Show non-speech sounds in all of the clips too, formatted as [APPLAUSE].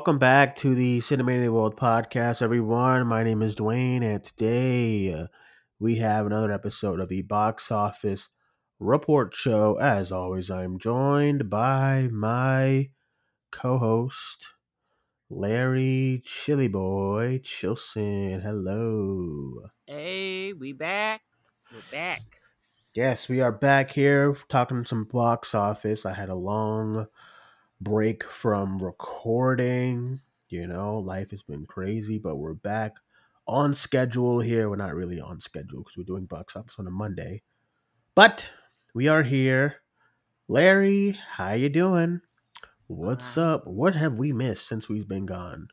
Welcome back to the Cinemania World podcast, everyone. My name is Duane, and today uh, we have another episode of the Box Office Report Show. As always, I'm joined by my co host, Larry Chilly Boy Chilson. Hello. Hey, we back. We're back. Yes, we are back here talking some box office. I had a long break from recording. You know, life has been crazy, but we're back on schedule here. We're not really on schedule because we're doing box office on a Monday, but we are here. Larry, how you doing? What's up? What have we missed since we've been gone?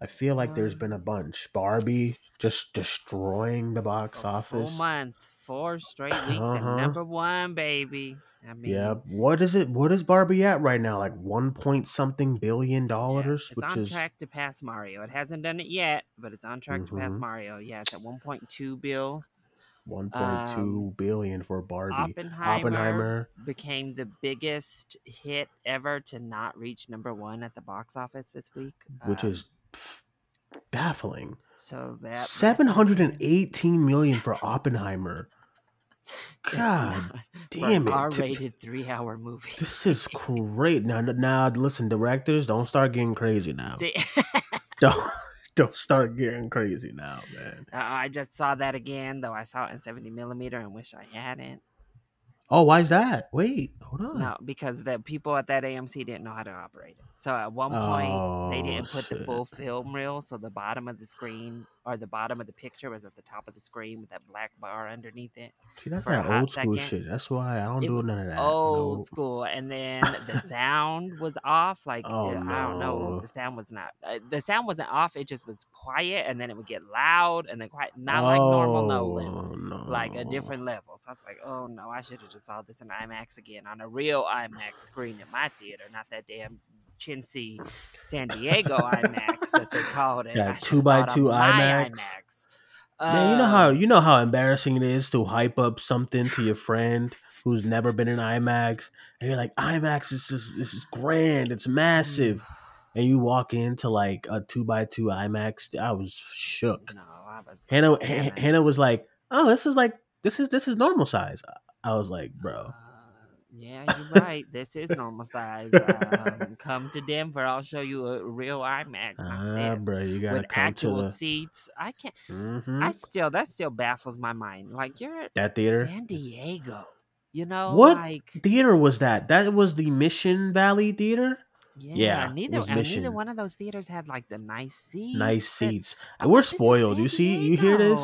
I feel like there's been a bunch. Barbie just destroying the box office. full month, four straight weeks Uh-huh. at number one, baby. I mean, Yeah. What is it? What is Barbie at right now? Like one point something billion yeah, dollars, it's which on is track to pass Mario. It hasn't done it yet, but it's on track to pass Mhm. Mario. Yeah, it's at 1.2 bill. one point two Um, billion for Barbie. Oppenheimer, Oppenheimer. became the biggest hit ever to not reach number one at the box office this week, which Um, is f- baffling. so that Seven hundred and eighteen million for Oppenheimer. [LAUGHS] God damn it! R-rated three-hour movie. This is great. Now, now, listen, directors, don't start getting crazy now. [LAUGHS] [LAUGHS] Don't, don't start getting crazy now, man. Uh, I just saw that again, though I saw it in 70 millimeter and wish I hadn't. Oh, why is that? Wait, hold on. No, because the people at that AMC didn't know how to operate it. So at one point, they Oh, didn't put the full film reel, so the bottom of the screen or the bottom of the picture was at the top of the screen with that black bar underneath it. See, that's that old school second. shit. That's why I don't It do none of that. Old No. school, and then the [LAUGHS] sound was off. Like Oh, uh, I don't know, the sound was not. Uh, the sound wasn't off. It just was quiet, and then it would get loud, and then quiet. Not like normal Nolan. Oh, no. like a different level. So I was like, oh no, I should have just saw this in IMAX again on a real IMAX screen in my theater, not that damn chintzy San Diego IMAX that they called it. Yeah, two by saw it on two IMAX. IMAX. Man, you know how Um, you know how embarrassing it is to hype up something to your friend who's never been in IMAX, and you're like, IMAX is just this is grand, it's massive, and you walk into like a two by two IMAX. I was shook. No, I was. Hannah like, H- Hannah was like, "Oh, this is like this is this is normal size." I was like, "Bro, yeah, you're right. This is normal size. Um, come to Denver. I'll show you a real IMAX ah, bro, you gotta with come to actual the seats. I can't. Mhm. I still that still baffles my mind. Like you're that theater." San Diego. You know, What like theater was that? That was the Mission Valley Theater. yeah, Yeah, neither and neither one of those theaters had like the nice seats. Nice seats. We're like, this is spoiled. You see, you hear this?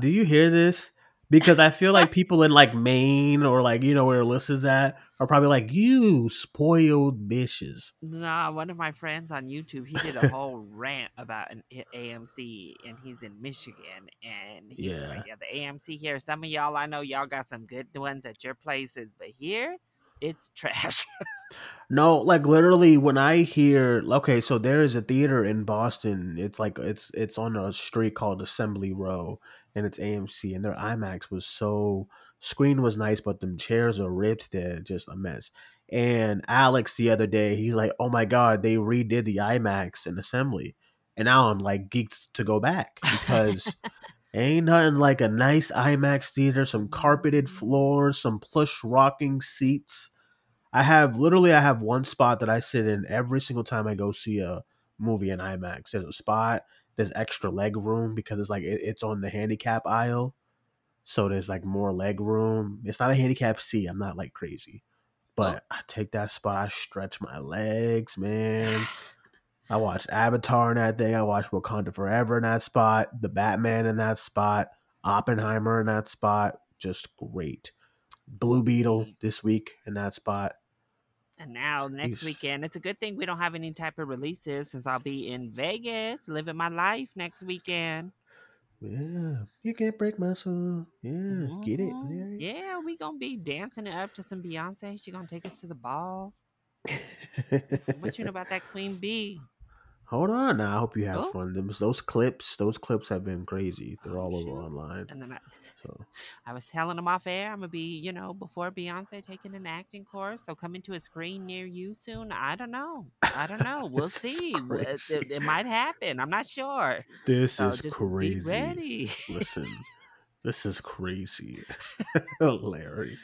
Do you hear this? Because I feel like people in like Maine or like you know where Alyssa's at are probably like you spoiled bitches. Nah, one of my friends on YouTube, he did a [LAUGHS] whole rant about an AMC, and he's in Michigan, and he Yeah. like, "Yeah, the AMC here. Some of y'all I know y'all got some good ones at your places, but here it's trash." [LAUGHS] No, like literally when I hear okay, so there is a theater in Boston. It's like it's it's on a street called Assembly Row and it's AMC and their IMAX was so screen was nice, but them chairs are ripped, they're just a mess. And Alex the other day, he's like, "Oh my god, they redid the IMAX in Assembly." And now I'm like geeked to go back [LAUGHS] because ain't nothing like a nice IMAX theater, some carpeted floors, some plush rocking seats. I have literally I have one spot that I sit in every single time I go see a movie in IMAX. There's a spot, there's extra leg room because it's like it, it's on the handicap aisle. So there's like more leg room. It's not a handicap seat. I'm not like crazy. But oh. I take that spot, I stretch my legs, man. [LAUGHS] I watched Avatar in that thing. I watched Wakanda Forever in that spot, the Batman in that spot, Oppenheimer in that spot. Just great. Blue Beetle this week in that spot. And now next weekend, it's a good thing we don't have any type of releases since I'll be in Vegas living my life next weekend. Yeah, you can't break my soul. Yeah, get it, Mhm. Larry? Yeah, we gonna be dancing it up to some Beyonce. She gonna take us to the ball. [LAUGHS] What you know about that Queen Bee? Hold on now. I hope you have Oh. fun. Those, those clips, those clips have been crazy. They're Oh, all over online. And then I, So I was telling them off air I'm gonna be, you know, before Beyonce taking an acting course, so coming to a screen near you soon. I don't know. I don't know. We'll [LAUGHS] see. It, crazy. it- it might happen. I'm not sure. this So is crazy. ready. Listen, [LAUGHS] this is crazy, [LAUGHS] Larry.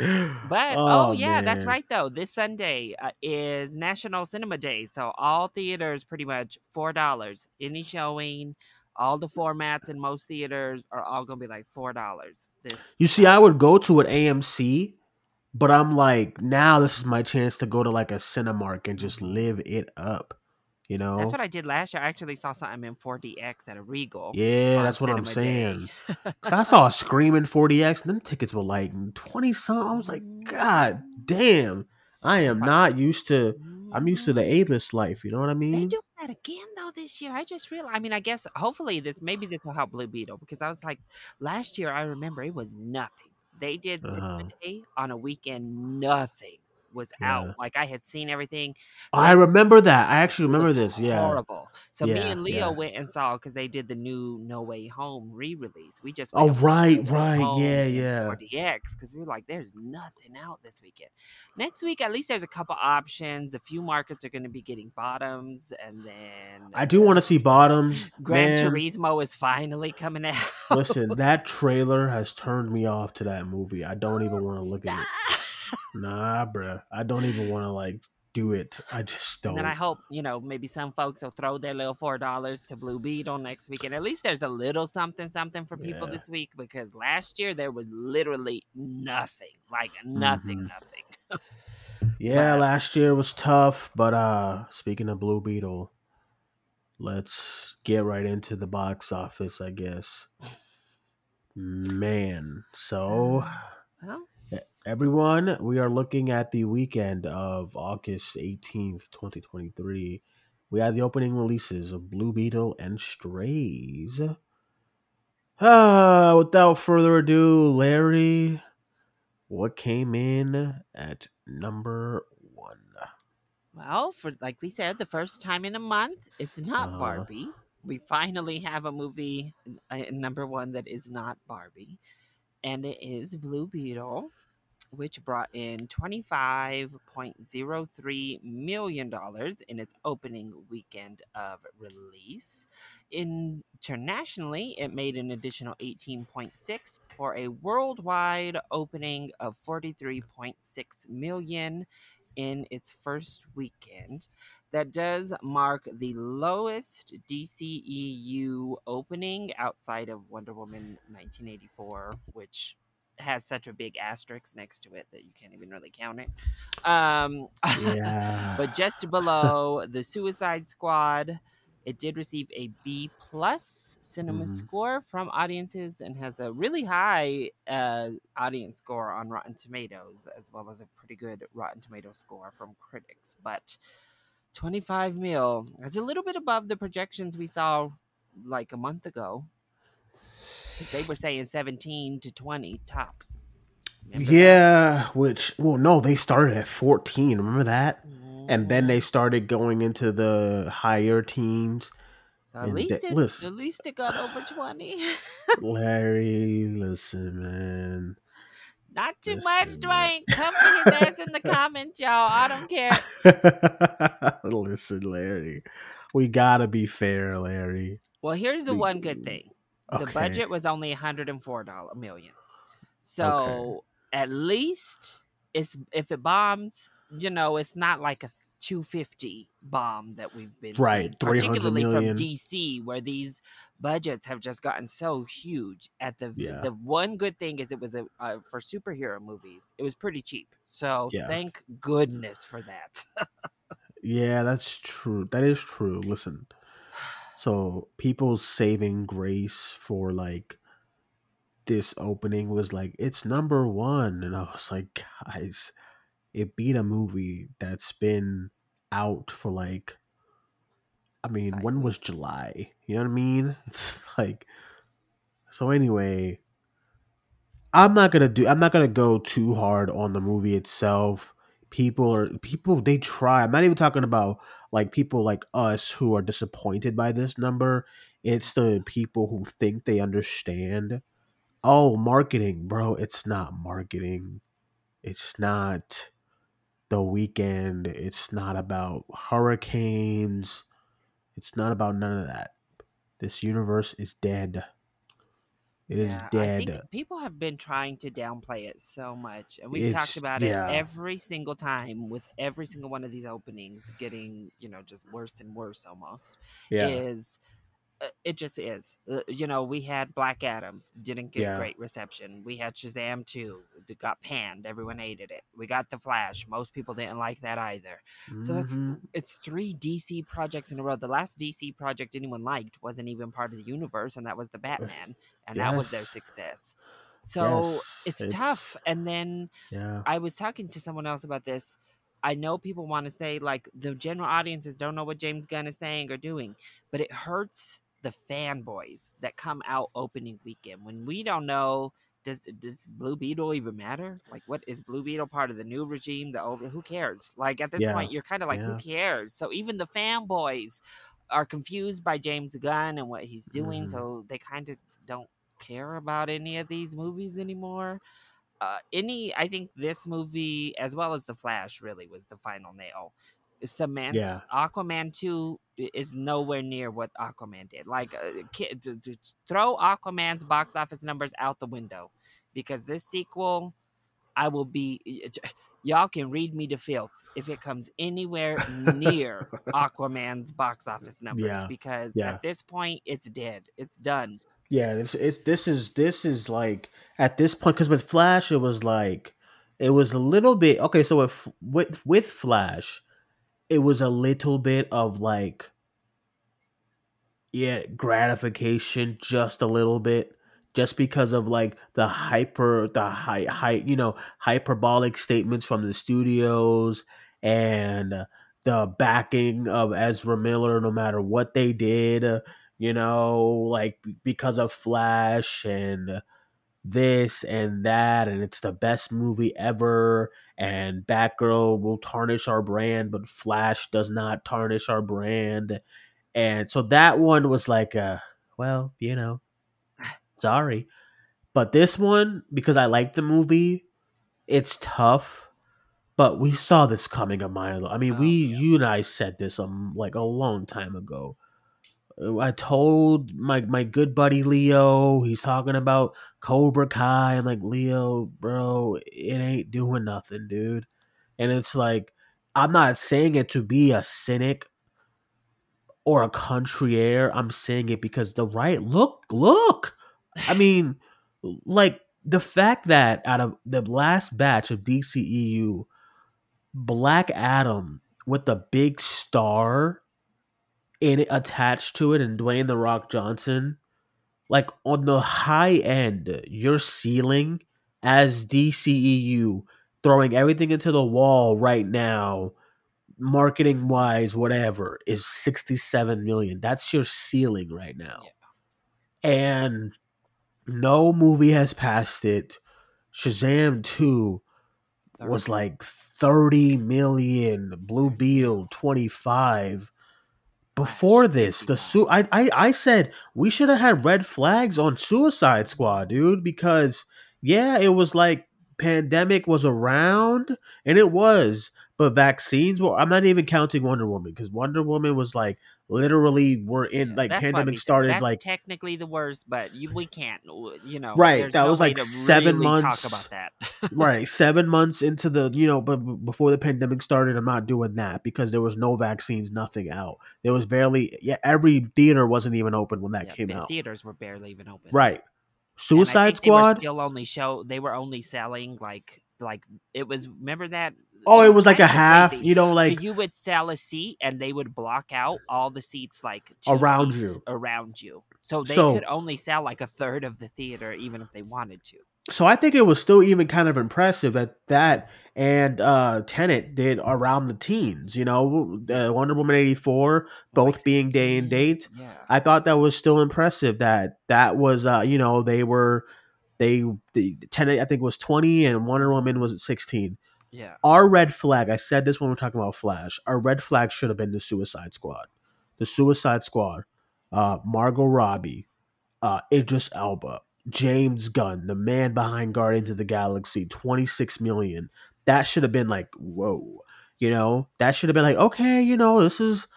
But oh, yeah, that's right though. This Sunday uh, is National Cinema Day, so all theaters pretty much four dollars. Any showing, all the formats in most theaters are all gonna be like four dollars. This You see, I would go to an AMC, but I'm like, now this is my chance to go to like a Cinemark and just live it up. You know? that's what I did last year. I actually saw something in 4DX at a Regal. yeah, that's what I'm saying. Day. saying. [LAUGHS] 'Cause I saw a Screaming 4DX, and them tickets were like 20 something. I was like, God damn. I am not used to I'm used to the Mhm. A list life, you know what I They mean? do that again though this year. I just realized. I mean, I guess hopefully this maybe this will help Blue Beetle because I was like last year. I remember it was nothing. They did Uh-huh. Cinema Day on a weekend. Nothing was Yeah. out. Like I had seen everything. I remember that. I actually remember this. Yeah. horrible. So me and Leo yeah. went and saw because they did the new No Way Home re-release. We just Oh, right, right. Yeah, yeah. 4DX because we were like, there's nothing out this weekend. Next week, at least there's a couple options. A few markets are going to be getting bottoms, and then I do want to uh, see Bottoms. Gran Man, Turismo is finally coming [LAUGHS] out. listen, that trailer has turned me off to that movie. I don't even want to look at it. Nah, bruh. I don't even want to like do it. I just don't. And I hope, you know, maybe some folks will throw their little four dollars to Blue Beetle next weekend. At least there's a little something, something for people Yeah. this week because last year there was literally nothing. Like nothing, Mhm. nothing. [LAUGHS] yeah, but- last year was tough, but uh speaking of Blue Beetle, let's get right into the box office, I guess. [LAUGHS] Man, so Well, everyone, we are looking at the weekend of August 18th, 2023. We had the opening releases of Blue Beetle and Strays. Ah, without further ado, Larry, what came in at number one? well, for like we said, the first time in a month, it's not Uh-huh. Barbie. We finally have a movie uh, number one that is not Barbie, and it is Blue Beetle, which brought in twenty five point zero three million dollars in its opening weekend of release. Internationally, it made an additional eighteen point six for a worldwide opening of forty three point six million in its first weekend. That does mark the lowest DCEU opening outside of Wonder Woman 1984, which has such a big asterisk next to it that you can't even really count it. Um, [LAUGHS] Yeah. but just below the Suicide Squad, it did receive a B plus cinema Mhm. score from audiences and has a really high uh, audience score on Rotten Tomatoes, as well as a pretty good Rotten Tomato score from critics. But 25 mil is a little bit above the projections we saw like a month ago. They were saying 17 to 20 tops. Remember that? yeah, which well no, they started at 14. Remember that? And then they mm. started going into the higher teens. So at least they- it, listen. at least it got over 20. [LAUGHS] Larry, listen, man. Not too much, Listen, man. Duane. Come for his ass in the [LAUGHS] comments, y'all. I don't care. [LAUGHS] listen, Larry. We gotta be fair, Larry. Well, here's the We- one good thing. The budget was only 104 dollar million. So at least it's if it bombs, you know, it's not like a 250 bomb that we've been Right, seeing, 300 particularly million. from DC, where these budgets have just gotten so huge. At the Yeah. the one good thing is it was a uh, for superhero movies, it was pretty cheap. So Yeah. thank goodness for that. [LAUGHS] Yeah, that's true. That is true. Listen. So people's saving grace for like this opening was like it's number one, and I was like, guys, it beat a movie that's been out for like, I mean, Five when was. July? You know what I mean? It's [LAUGHS] like, so anyway, I'm not gonna do. I'm not gonna go too hard on the movie itself people are people they try. I'm not even talking about like people like us who are disappointed by this number. It's the people who think they understand. Oh, marketing, bro. It's not marketing. It's not the weekend. It's not about hurricanes. It's not about none of that. This universe is dead. It is Yeah, I dead. think people have been trying to downplay it so much, and we've talked It's about it every single time with every single one of these openings getting, you know, just worse and worse almost. yeah, Is it just is. Uh, you know, we had Black Adam, didn't get yeah. great reception. We had Shazam 2, got panned, everyone hated it. We got The Flash, most people didn't like that either. So that's hmm it's three DC projects in a row. The last DC project anyone liked wasn't even part of the universe, and that was the Batman, and that was their success. So yes. it's tough. And then yeah, I was talking to someone else about this. I know people want to say like the general audiences don't know what James Gunn is saying or doing, but it hurts the fanboys that come out opening weekend when we don't know. Does does Blue Beetle even matter? Like, what is Blue Beetle part of the new regime? The over? Who cares? Like at this yeah, point, you're kind of like, who cares? So even the fanboys are confused by James Gunn and what he's doing, hmm so they kind of don't care about any of these movies anymore uh, any I think this movie as well as the Flash really was the final nail. Yeah, Aquaman two is nowhere near what Aquaman did. Like uh, to, to throw Aquaman's box office numbers out the window because this sequel I will be y'all can read me to filth if it comes anywhere near [LAUGHS] Aquaman's box office numbers yeah, because yeah. at this point it's dead. It's done. Yeah, it's it's this is this is like at this point because with Flash it was like it was a little bit okay. So with with with Flash it was a little bit of like yeah gratification, just a little bit, just because of like the hyper the high high you know hyperbolic statements from the studios and the backing of Ezra Miller, no matter what they did. You know, like because of Flash and this and that, and it's the best movie ever. And Batgirl will tarnish our brand, but Flash does not tarnish our brand. And so that one was like, uh, well, you know, [SIGHS] sorry. But this one, because I like the movie, it's tough. But we saw this coming a mile. I mean, we, Oh yeah. you and I said this um like a long time ago. I told my my good buddy Leo, he's talking about Cobra Kai. I'm like, Leo, bro, it ain't doing nothing, dude. And it's like, I'm not saying it to be a cynic or a contrarier. I'm saying it because the right look, look. I mean, like the fact that out of the last batch of DCEU, Black Adam with the big star in it attached to it and Dwayne the Rock Johnson like on the high end, your ceiling as DCEU, throwing everything into the wall right now, marketing wise, whatever, is 67 million. That's your ceiling right now. Yeah. And no movie has passed it. Shazam 2 was like 30 million, Blue Beetle 25 before this, the 55. su- I, I I said we should have had red flags on Suicide Squad, dude, because yeah, it was like pandemic was around and it was, but vaccines were. I'm not even counting Wonder Woman because Wonder Woman was like literally we're in Yeah, like pandemic started that's like technically the worst, but you, we can't, you know, right. That no was like seven really talk about months. that. Right, [LAUGHS] seven months into the you know, but before the pandemic started, I'm not doing that because there was no vaccines, nothing out. There was barely yeah, every theater wasn't even open when that yeah, came out. theaters were barely even open. Right. Suicide think they were Squad. still only show they were only selling like like it was remember that Oh, it was like a half, crazy. you know, So like you would sell a seat and they would block out all the seats like around seats you. around you. So they So could only sell like a third of the theater even if they wanted to. so I think it was still even kind of impressive that that and uh Tenet did around the teens, you know, uh, Wonder Woman 84 Like both being day and date. Yeah. I thought that was still impressive that that was uh you know, they were they the Tenet I think was 20 and Wonder. Woman was at 16. Yeah. Our red flag, I said this when we are talking about Flash, our red flag should have been the Suicide Squad. The Suicide Squad, uh, Margot Robbie, uh, Idris Elba, James Gunn, the man behind Guardians of the Galaxy, 26 million. That should have been like, whoa. You know, that should have been like, okay, you know, this is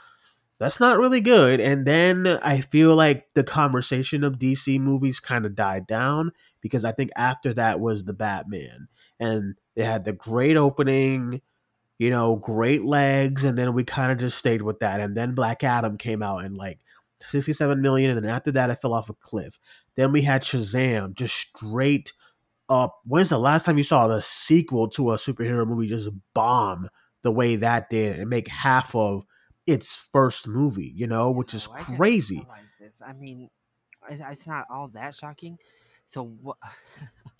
that's not really good. And then I feel like the conversation of DC movies kind of died down because I think after that was the Batman. And they had the great opening, you know, great legs, and then we kind of just stayed with that. And then Black Adam came out and like 67 million, and then after that I fell off a cliff. Then we had Shazam, just straight up. When's the last time you saw the sequel to a superhero movie just bomb the way that did and make half of its first movie, you know, which is I crazy. I mean, it's, it's not all that shocking. So what? [LAUGHS]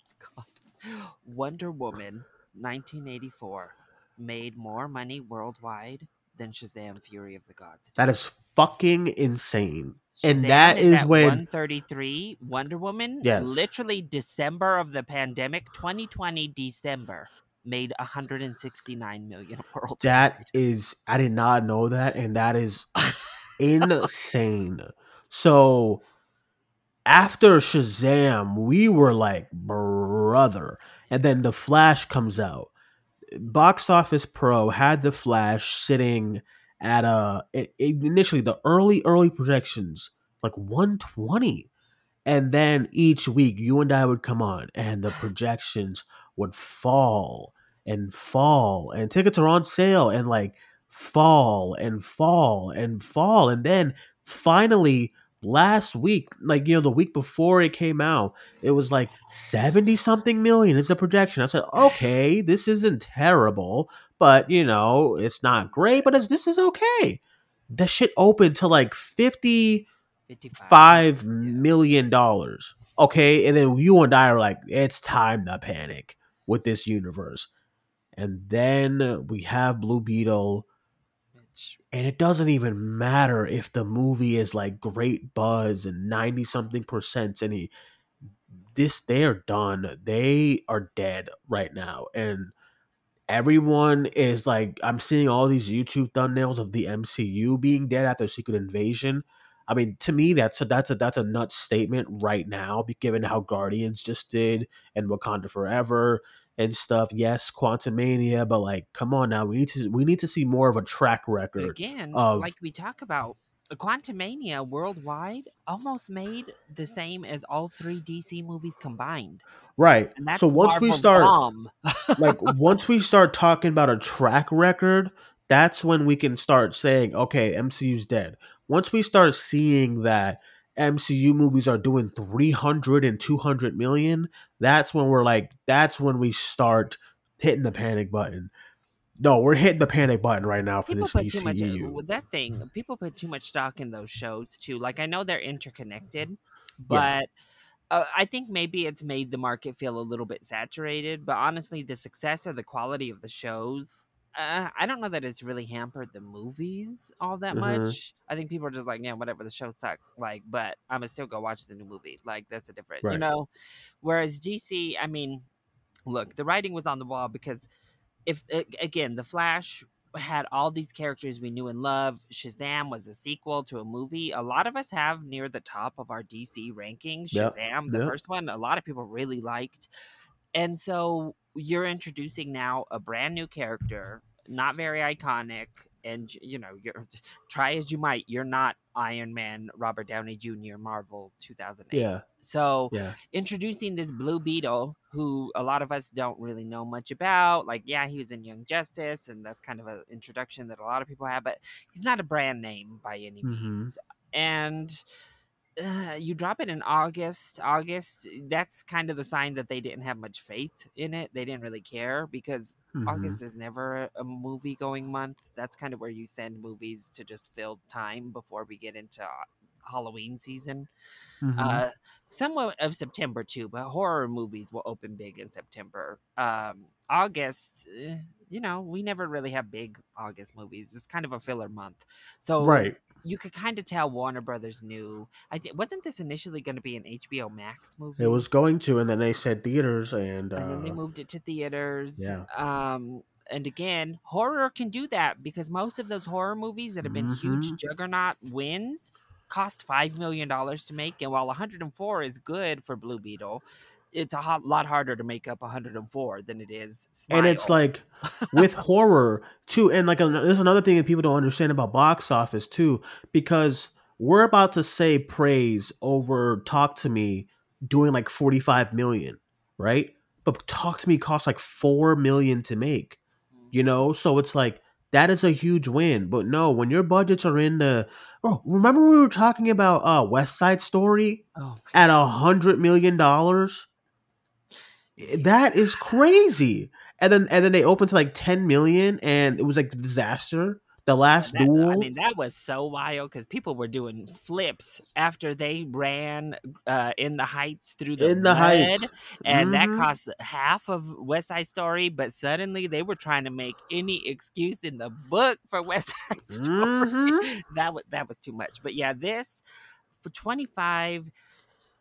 Wonder Woman, 1984, made more money worldwide than Shazam: Fury of the Gods. That is fucking insane. Shazam and that is is when 133. Wonder Woman, Yes. literally December of the pandemic, 2020 December, made 169 million [LAUGHS] worldwide. that is I did not know that, and that is [LAUGHS] insane. So after Shazam, we were like, brother. And then the Flash comes out. Box Office Pro had the Flash sitting at uh, a it- initially the early early projections like 120 and then each week you and I would come on and the projections would fall and fall and tickets are on sale and like fall and fall and fall and then finally last week like you know the week before it came out it was like 70 something million is a projection i said okay this isn't terrible but you know it's not great but it's, this is okay the shit opened to like 50 55 five million dollars. Okay, and then you and I are like, it's time to panic with this universe. And then we have Blue Beetle, and it doesn't even matter if the movie is like great buzz and ninety something percent. And he, this they are done. They are dead right now, and everyone is like, I'm seeing all these YouTube thumbnails of the MCU being dead after Secret Invasion. I mean, to me, that's a that's a that's a nuts statement right now, given how Guardians just did and Wakanda Forever and stuff. Yes, Quantumania, but like, come on now, we need to we need to see more of a track record. again, of- like we talk about, uh, Quantumania worldwide almost made the same as all three DC movies combined. Right. And that's So once we start [LAUGHS] like once we start talking about a track record, that's when we can start saying, okay, MCU's dead. Once we start seeing that MCU movies are doing 300 and 200 million, that's when we're like, that's when we start hitting the panic button. No, we're hitting the panic button right now for people this put too much DCU. with that thing. People put too much stock in those shows too. Like I know they're interconnected, but uh, I think maybe it's made the market feel a little bit saturated. But honestly, the success or the quality of the shows. Uh, I don't know that it's really hampered the movies all that Mhm. much. I think people are just like, yeah, whatever the show suck. Like, but I'm gonna still go watch the new movie. Like, that's a different, you know. Whereas DC, I mean, look, the writing was on the wall because if again, the Flash had all these characters we knew and loved. Shazam was a sequel to a movie. A lot of us have near the top of our DC rankings. Yep, Shazam, the yep. first one, a lot of people really liked. And so you're introducing now a brand new character, not very iconic, and you know, you're [LAUGHS] try as you might, you're not Iron Man, Robert Downey Jr., Marvel 2008. Yeah, So yeah. introducing this Blue Beetle, who a lot of us don't really know much about. Like, yeah, he was in Young Justice, and that's kind of an introduction that a lot of people have, but he's not a brand name by any Mhm. means. And uh, you drop it in August. August, that's kind of the sign that they didn't have much faith in it. They didn't really care because Mhm. August is never a movie going month. That's kind of where you send movies to just fill time before we get into Halloween season Mhm. uh somewhat of september too but horror movies will open big in september um august eh, you know we never really have big august movies it's kind of a filler month so right. You could kind of tell Warner Brothers knew. I think wasn't this initially going to be an HBO Max movie? It was going to, and then they said theaters, and, uh, and then they moved it to theaters. yeah. Um, and again, horror can do that because most of those horror movies that have been huge Mhm. juggernaut wins cost five million dollars to make, and while 104 is good for Blue Beetle, it's a hot, lot harder to make up 104 than it is. and it's like with [LAUGHS] horror too and like there's another thing that people don't understand about box office too because we're about to say praise over talk to me doing like 45 million right? But talk to me costs like 4 million to make you know? So it's like that is a huge win. But no when your budgets are in the oh remember we were talking about uh west side story oh at a hundred million dollars that is crazy and then and then they opened to like 10 million and it was like a disaster the last That- duel I mean, that was so wild because people were doing flips after they ran uh, in the heights through the in the mud, heights and that Mhm. cost half of West Side Story. But suddenly they were trying to make any excuse in the book for West [LAUGHS] Side Story. Mhm. that was that was too much. But yeah, this for twenty five.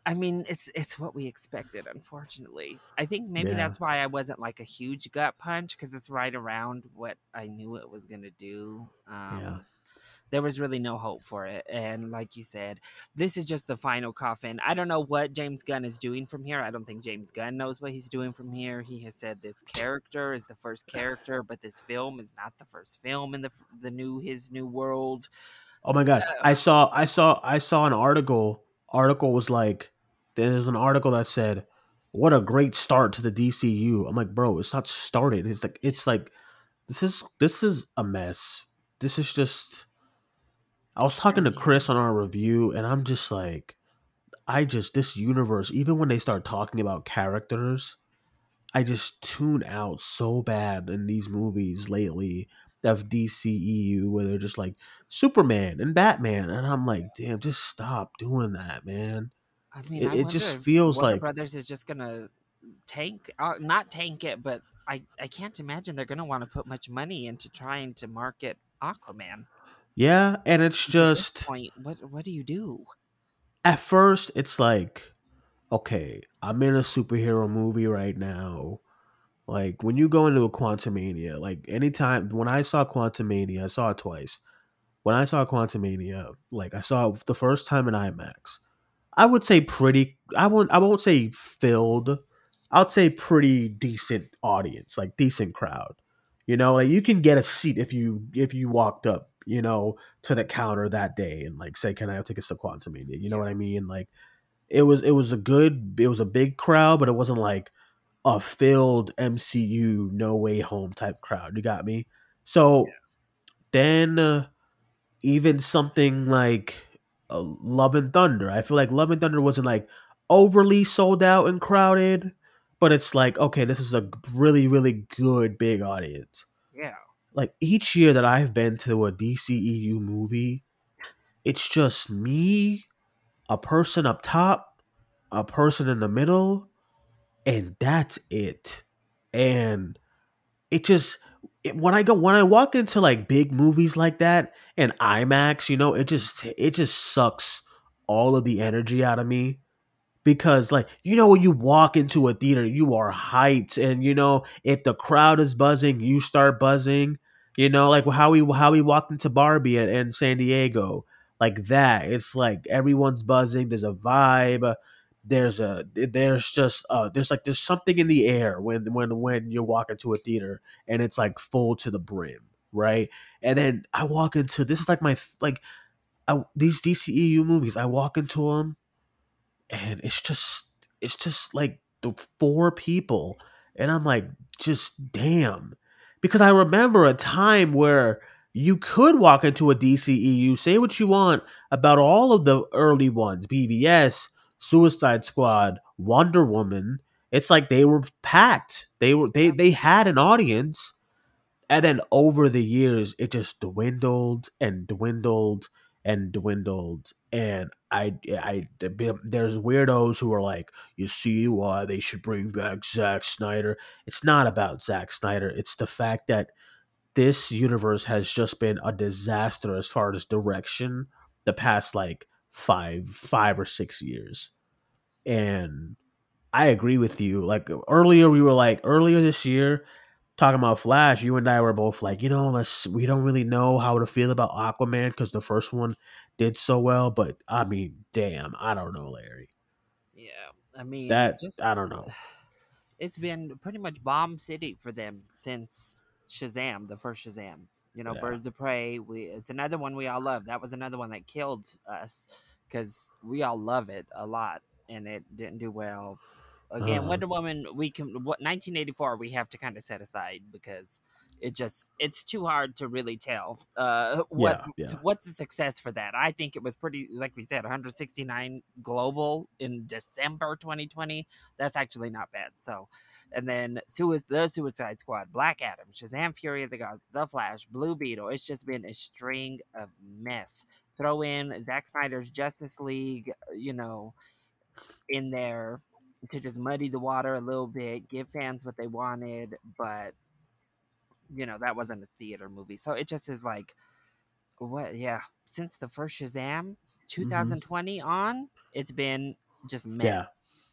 I mean, it's it's what we expected. Unfortunately, I think maybe Yeah. that's why I wasn't like a huge gut punch because it's right around what I knew it was gonna do. Um, Yeah. There was really no hope for it, and like you said, this is just the final coffin. I don't know what James Gunn is doing from here. I don't think James Gunn knows what he's doing from here. He has said this character is the first character, but this film is not the first film in the the new his new world. oh my god Uh, i saw i saw i saw an article article was like there's an article that said what a great start to the dcu i'm like bro it's not started. It's like it's like this is this is a mess. This is just i was talking to chris on our review and i'm just like i just this universe even when they start talking about characters i just tune out so bad in these movies lately of dceu where they're just like superman and batman and i'm like damn just stop doing that man I mean, It- I it just feels Warner like- Brothers is just gonna tank, uh, not tank it, but I I can't imagine they're gonna want to put much money into trying to market Aquaman. yeah and it's just point, what what do you do? at first it's like okay i'm in a superhero movie right now like when you go into a quantumania like anytime when i saw quantumania i saw it twice. When i saw quantumania like i saw it the first time in imax. I would say pretty i won't i won't say filled. I'd say pretty decent audience like decent crowd. You know like you can get a seat if you if you walked up you know to the counter that day and like say can i have tickets to quantumania you know what i mean? Like it was it was a good it was a big crowd but it wasn't like a filled mcu no way home type crowd you got me? So then uh, even something like uh, love and thunder i feel like love and thunder wasn't like overly sold out and crowded but it's like okay this is a really really good big audience. Yeah, like each year that I've been to a DCEU movie, it's just me, a person up top, a person in the middle, and that's it. And it just it, when I go when I walk into like big movies like that and IMAX, you know, it just it just sucks all of the energy out of me. Because like you know when you walk into a theater you are hyped and you know if the crowd is buzzing you start buzzing. You know like how we how we walked into barbie in san diego like that it's like everyone's buzzing there's a vibe there's a there's just uh there's like there's something in the air when when when you walk into a theater and it's like full to the brim right? And then i walk into this is like my like I, these dceu movies i walk into them and it's just it's just like the four people and i'm like just damn. Because i remember a time where you could walk into a dceu say what you want about all of the early ones bvs suicide squad wonder woman. It's like they were packed. They were they they had an audience. And then over the years it just dwindled and dwindled and dwindled. And I, I, there's weirdos who are like, you see why they should bring back Zack Snyder. It's not about Zack Snyder. It's the fact that this universe has just been a disaster as far as direction the past like five five or six years and i agree with you like earlier we were like earlier this year talking about flash you and i were both like you know let's we don't really know how to feel about aquaman because the first one did so well but i mean damn i don't know larry Yeah, I mean, that just i don't know [SIGHS] it's been pretty much bomb city for them since Shazam, the first Shazam. You know, Yeah. Birds of Prey. We it's another one we all love. That was another one that killed us because we all love it a lot, and it didn't do well. Again, Uh-huh. Wonder Woman. We can what 1984. We have to kind of set aside because it just it's too hard to really tell uh [LAUGHS] what Yeah, yeah. what's the success for that i think it was pretty like we said 169 global in december 2020 that's actually not bad so and then Sui- the suicide squad black adam shazam fury of the gods the flash blue beetle it's just been a string of mess throw in Zack snyder's justice league you know in there to just muddy the water a little bit give fans what they wanted but you know that wasn't a theater movie. So it just is like what yeah since the first shazam mm-hmm. 2020 on it's been just mess. Yeah.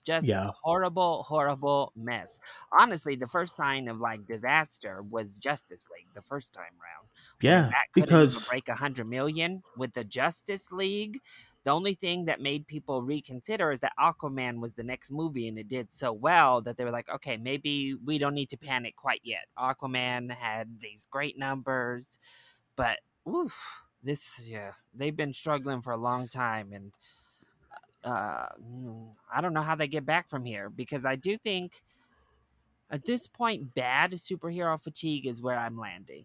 just Yeah. horrible horrible mess. Honestly the first sign of like disaster was justice league the first time round. Yeah that couldn't because break a hundred million with the justice league the only thing that made people reconsider is that aquaman was the next movie and it did so well that they were like okay maybe we don't need to panic quite yet. Aquaman had these great numbers but oof, this yeah they've been struggling for a long time and uh mm, i don't know how they get back from here because i do think at this point bad superhero fatigue is where i'm landing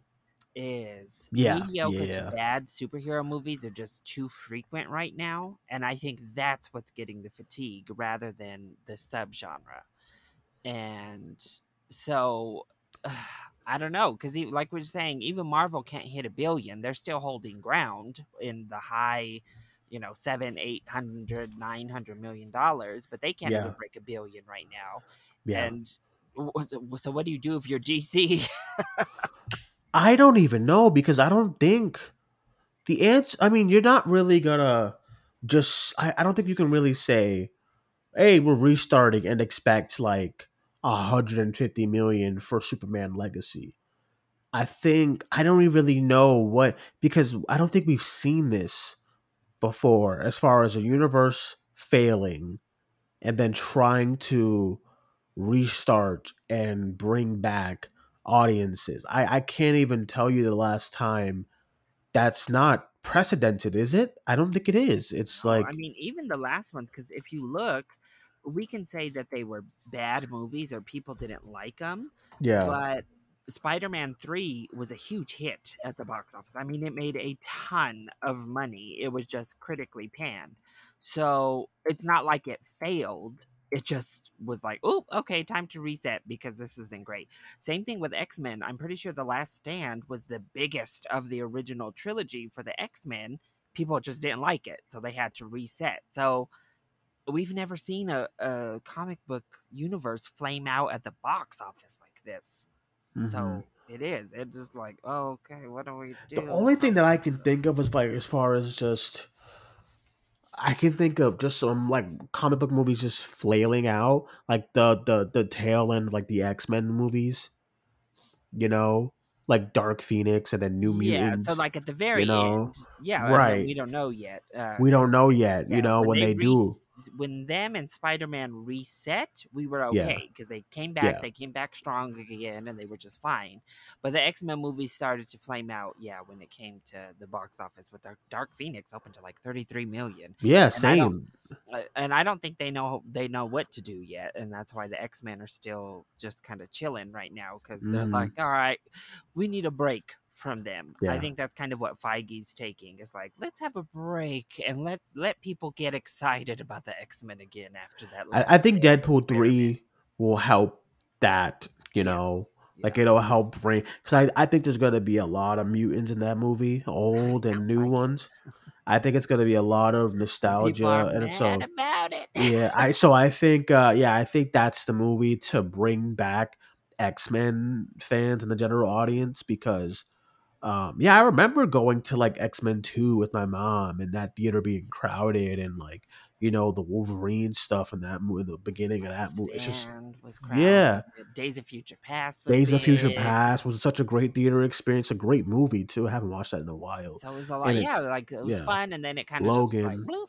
is Yeah, mediocre yeah. to bad superhero movies are just too frequent right now and i think that's what's getting the fatigue rather than the subgenre and so [SIGHS] I don't know because like we are saying, even Marvel can't hit a billion. They're still holding ground in the high, you know, seven, eight hundred, nine hundred million dollars, but they can't Yeah. even break a billion right now. yeah And so, what do you do if you're DC? [LAUGHS] I don't even know because I don't think the answer. I mean, you're not really gonna just. I, I don't think you can really say, "Hey, we're restarting and expect like 150 million for Superman Legacy." I think I don't really know what because I don't think we've seen this before as far as a universe failing and then trying to restart and bring back audiences. I, I can't even tell you the last time that's not precedented, is it? I don't think it is. It's No, like I mean, even the last ones, because if you look, we can say that they were bad movies or people didn't like them. yeah. but Spider-Man 3 was a huge hit at the box office. I mean, it made a ton of money. It was just critically panned. So, it's not like it failed. It just was like, "Oh, okay, time to reset because this isn't great." Same thing with X-Men. I'm pretty sure The Last Stand was the biggest of the original trilogy for the X-Men. People just didn't like it, so they had to reset. So, we've never seen a, a comic book universe flame out at the box office like this. Mhm. So it is. It's just like, oh, okay, what do we do? The only thing that I can think of is like as far as just I can think of just some like comic book movies just flailing out, like the the the tail end of, like the X Men movies, you know, like Dark Phoenix and then New Mutants. yeah, so like at the very you know? end, yeah, Right. we don't know yet. Uh, we don't know yet, yeah, you know, when they, do. When them and Spider-Man reset, we were okay because they came back, Yeah. they came back strong again, and they were just fine. But the X-Men movies started to flame out, yeah, when it came to the box office with Dark, Dark Phoenix open to like 33 million. Yeah, And same. uh, and I don't think they know they know what to do yet, and that's why the X Men are still just kind of chilling right now because they're Mhm. like, all right, we need a break from them. I think that's kind of what Feige's taking. Is like, let's have a break and let let people get excited about the X Men again after that. I, I think Deadpool experiment. three will help that, you Yes. know. Like Yeah. it'll help bring because I, I think there's gonna be a lot of mutants in that movie, old and new like it. ones. I think it's gonna be a lot of nostalgia, and so about it. yeah, I so I think uh, yeah, I think that's the movie to bring back X Men fans and the general audience because um, yeah, I remember going to like X Men Two with my mom and that theater being crowded and like you know the Wolverine stuff and that movie, the beginning of that movie. It's just was yeah, Days of Future Past. Was Days of Future. Past was such a great theater experience, a great movie too. I haven't watched that in a while. So it was a lot. And Yeah, like it was yeah. fun, and then it kind of just was like Logan. bloop.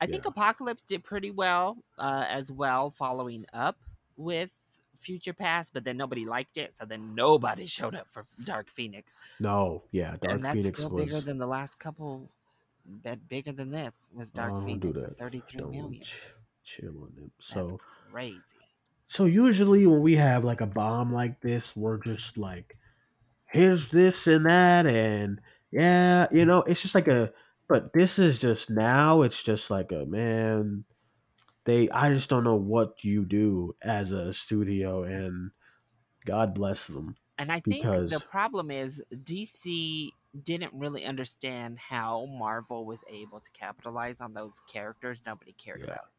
I think Yeah. Apocalypse did pretty well uh, as well, following up with Future Past, but then nobody liked it, so then nobody [LAUGHS] showed up for Dark Phoenix, No, yeah, Dark and that's Phoenix still was bigger than the last couple. Bet bigger than this was Dark Oh, Phoenix, at thirty-three Don't million. ch- chill on them. That's So crazy. so usually when we have like a bomb like this, we're just like, here's this and that, and yeah, you mm. know, it's just like a. But this is just now. It's just like a man. They, I just don't know what you do as a studio, and God bless them. And I think the problem is DC didn't really understand how Marvel was able to capitalize on those characters nobody cared Yeah. about.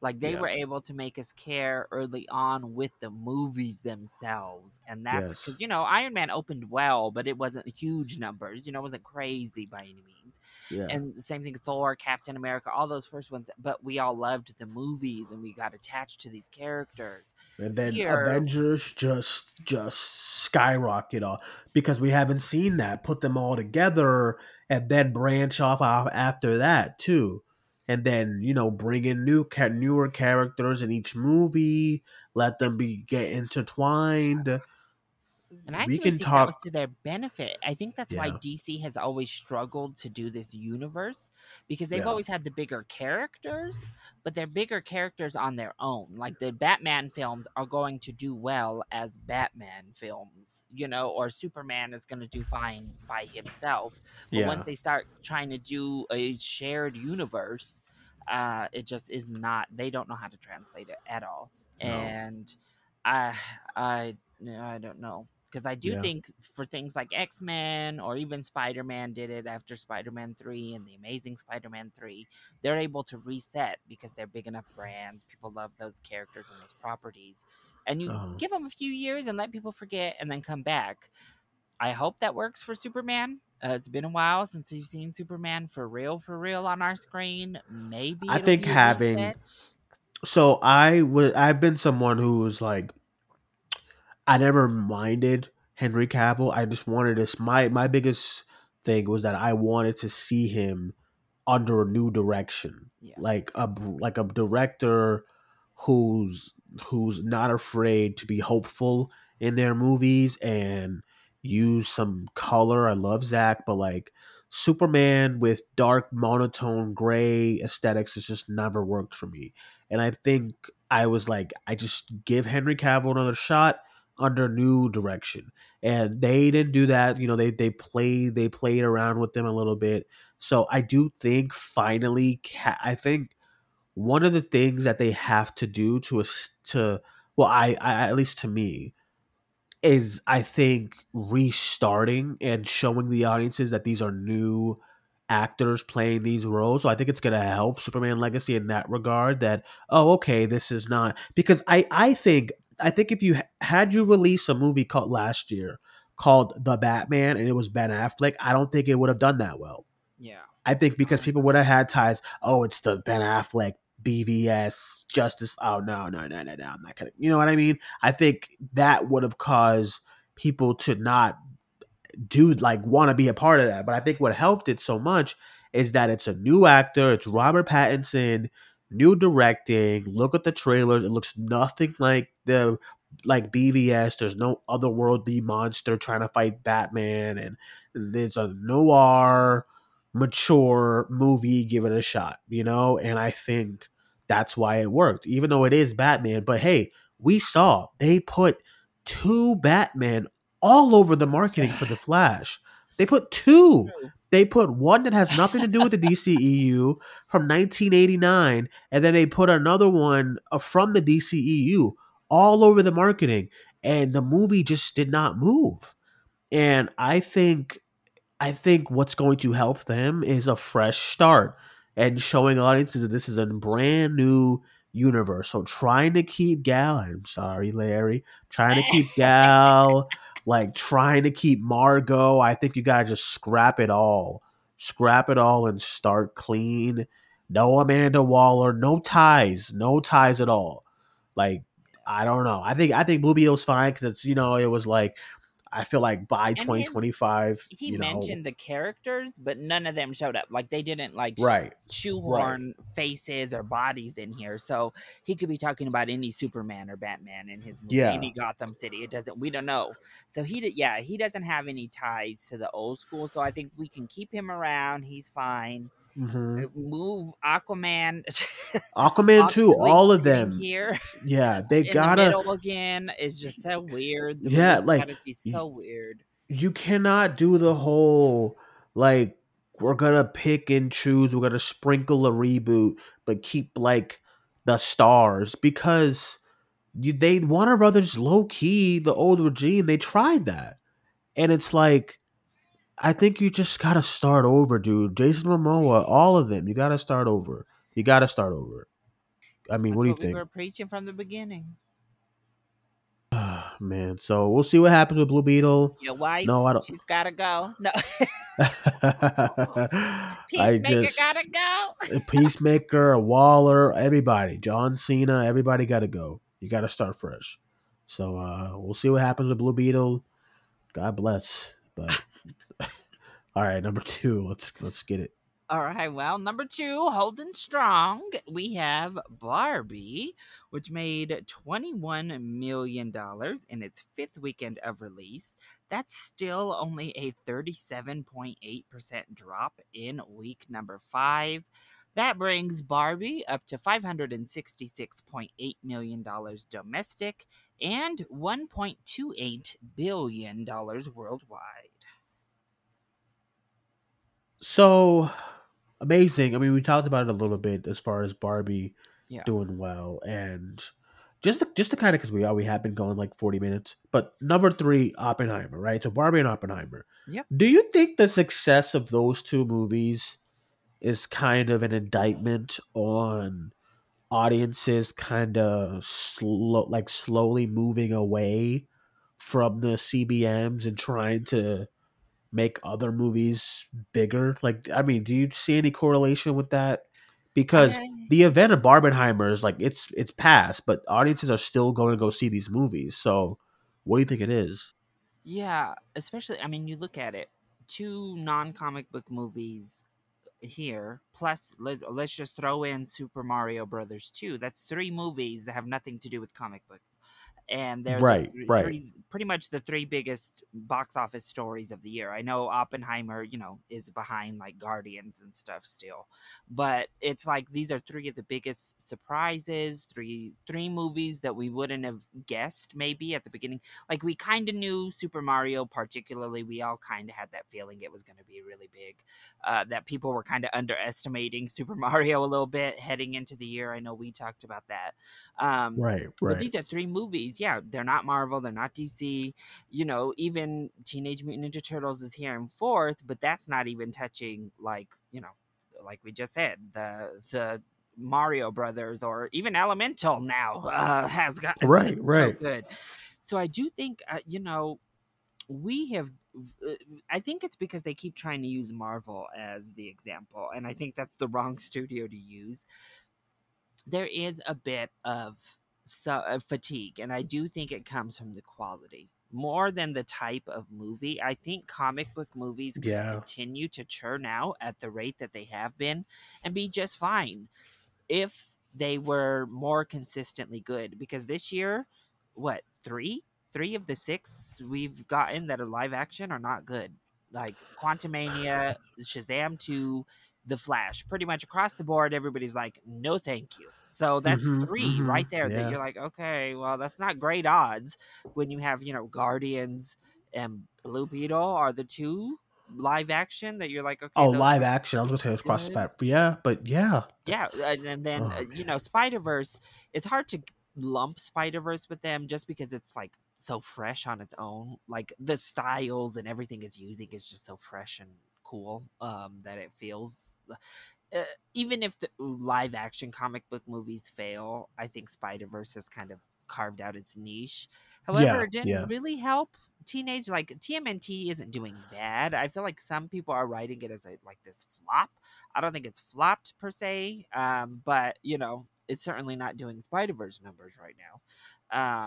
Like they Yeah. were able to make us care early on with the movies themselves, and that's Yes. because you know Iron Man opened well, but it wasn't huge numbers. You know, it wasn't crazy by any means. Yeah, And the same thing, Thor, Captain America, all those first ones. But we all loved the movies, and we got attached to these characters. and then here- Avengers just just skyrocket off because we haven't seen that. Put them all together and then branch off after that too, and then you know bring in new newer characters in each movie. Let them be get intertwined. And I we actually can think that was to their benefit. I think that's why DC has always struggled to do this universe because they've Yeah. always had the bigger characters, but they're bigger characters on their own. Like the Batman films are going to do well as Batman films, you know, or Superman is going to do fine by himself. But Yeah, once they start trying to do a shared universe, uh, it just is not. They don't know how to translate it at all, No. and I, [SIGHS] I, I don't know because I do Yeah. think for things like X Men or even Spider Man did it after Spider Man three and the Amazing Spider Man three, they're able to reset because they're big enough brands. People love those characters and those properties, and you Uh-huh. give them a few years and let people forget and then come back. I hope that works for Superman. Uh, it's been a while since we've seen Superman for real, for real on our screen. Maybe I think having- so I would I've been someone who was like I never minded Henry Cavill. I just wanted this my my biggest thing was that I wanted to see him under a new direction. Yeah. Like a like a director who's who's not afraid to be hopeful in their movies and use some color. I love Zach, but like Superman with dark monotone gray aesthetics has just never worked for me. And I think I was like, I just give Henry Cavill another shot under new direction. And they didn't do that. You know, they they played they played around with them a little bit. So I do think finally, I think one of the things that they have to do to to well, I, I at least to me is I think restarting and showing the audiences that these are new actors playing these roles. So I think it's going to help Superman Legacy in that regard. That oh, okay, this is not because I I think I think if you had you release a movie called last year called The Batman and it was Ben Affleck, I don't think it would have done that well. Yeah. I think because people would have had ties. Oh, it's the Ben Affleck BVS Justice. Oh no, no, no, no, no. I'm not gonna. You know what I mean? I think that would have caused people to not do like want to be a part of that. But I think what helped it so much is that it's a new actor. It's Robert Pattinson, new directing. Look at the trailers. It looks nothing like the like BVS. There's no otherworldly monster trying to fight Batman, and there's a noir, mature movie. Give it a shot, you know. And I think that's why it worked, even though it is Batman. But hey, we saw they put two Batman all over the marketing for the [SIGHS] Flash. They put two. They put one that has nothing to do with the [LAUGHS] DCEU from 1989, and then they put another one uh, from the DCEU all over the marketing, and the movie just did not move. And I think, I think what's going to help them is a fresh start and showing audiences that this is a brand new universe. So trying to keep Gal, I'm sorry, Larry, trying to keep [LAUGHS] Gal, like trying to keep Margot. I think you gotta just scrap it all, scrap it all, and start clean. No Amanda Waller, no ties, no ties at all. Like I don't know. I think I think Blue Beetle's fine because it's you know it was like I feel like by And his- twenty twenty five, He you know, mentioned the characters, but none of them showed up. Like they didn't like right, shoehorn faces or bodies in here. So he could be talking about any Superman or Batman in his movie, Yeah. any Gotham City. It doesn't. We don't know. So he did. Yeah, he doesn't have any ties to the old school. So I think we can keep him around. He's fine. Hmm Uh, Move Aquaman. [LAUGHS] Aquaman too. All of them, here yeah, they gotta. the again is just so weird. The Yeah, like, gotta be so weird. you cannot do the whole like we're gonna pick and choose we're gonna sprinkle a reboot but keep like the stars because you they warner brothers low key the old regime they tried that and it's like i think you just gotta start over dude jason momoa all of them you gotta start over you gotta start over i mean That's what do you think We were preaching from the beginning. [SIGHS] man so we'll see what happens with blue beetle Your wife, No, I don't- she's gotta go. No, [LAUGHS] I Peacemaker just gotta go. Peacemaker, Waller, everybody, John Cena, everybody got to go. You got to start fresh. So uh, we'll see what happens with Blue Beetle. God bless. But all right, number two, let's let's get it. All right, well, number two, holding strong, we have Barbie, which made $21 million in its fifth weekend of release. That's still only a 37.8% drop in week number five. That brings Barbie up to $566.8 million domestic and $1.28 billion worldwide. So amazing. I mean, we talked about it a little bit as far as Barbie Yeah. doing well, and just to, just to kind of because we are we have been going like forty minutes. But number three, Oppenheimer, right? So Barbie and Oppenheimer. Yep. Do you think the success of those two movies is kind of an indictment on audiences kind of slow like slowly moving away from the CBMs and trying to make other movies bigger like i mean do you see any correlation with that because I- the event of barbenheimer is like it's it's past but audiences are still going to go see these movies so what do you think it is Yeah, especially I mean, you look at it, two non-comic book movies here, plus let, let's just throw in Super Mario Brothers 2. That's three movies that have nothing to do with comic books. And they're the Right, three- right. three- pretty much the three biggest box office stories of the year. I know Oppenheimer, you know, is behind like Guardians and stuff still, but it's like these are three of the biggest surprises. Three three movies that we wouldn't have guessed maybe at the beginning like we kind of knew Super Mario, particularly. We all kind of had that feeling it was going to be really big. Uh, that people were kind of underestimating Super [LAUGHS] Mario a little bit heading into the year. I know we talked about that. Um, right But right these are three movies. Yeah, they're not Marvel. They're not DC. You know, even Teenage Mutant Ninja Turtles is here in fourth, but that's not even touching like you know, like we just said the the Mario Brothers or even Elemental now uh, [LAUGHS] has gotten Right, [LAUGHS] so right. good. So I do think uh, you know we have. uh, I think it's because they keep trying to use Marvel as the example, and I think that's the wrong [LAUGHS] studio to use. There is a bit of so, uh, fatigue, and I do think it comes from the quality more than the type of movie. I think comic book movies can Yeah. continue to churn out at the rate that they have been and be just fine if they were more consistently good. Because this year, what three, three of the six we've gotten that are live action are not good. Like Quantumania, Shazam two, The Flash, pretty much across the board, everybody's like, no, thank you. So that's Mhm, 3 mhm, right there yeah. that you're like, okay, well, that's not great odds when you have you know Guardians and Blue Beetle are the two live action that you're like, okay, oh live action i was gonna say it's cross the yeah but yeah yeah, and, and then Oh, uh, you know Spider Verse. It's hard to lump Spider Verse with them just because it's like so fresh on its own. Like the styles and everything it's using is just so fresh and cool um, that it feels. Uh, even if the live action comic book movies fail, I think Spider Verse has kind of carved out its niche. However, Yeah, it didn't yeah. really help teenage like TMNT isn't doing bad. I feel like some people are writing it as a like this flop. I don't think it's flopped per se, um, but you know, it's certainly not doing Spider Verse numbers right now.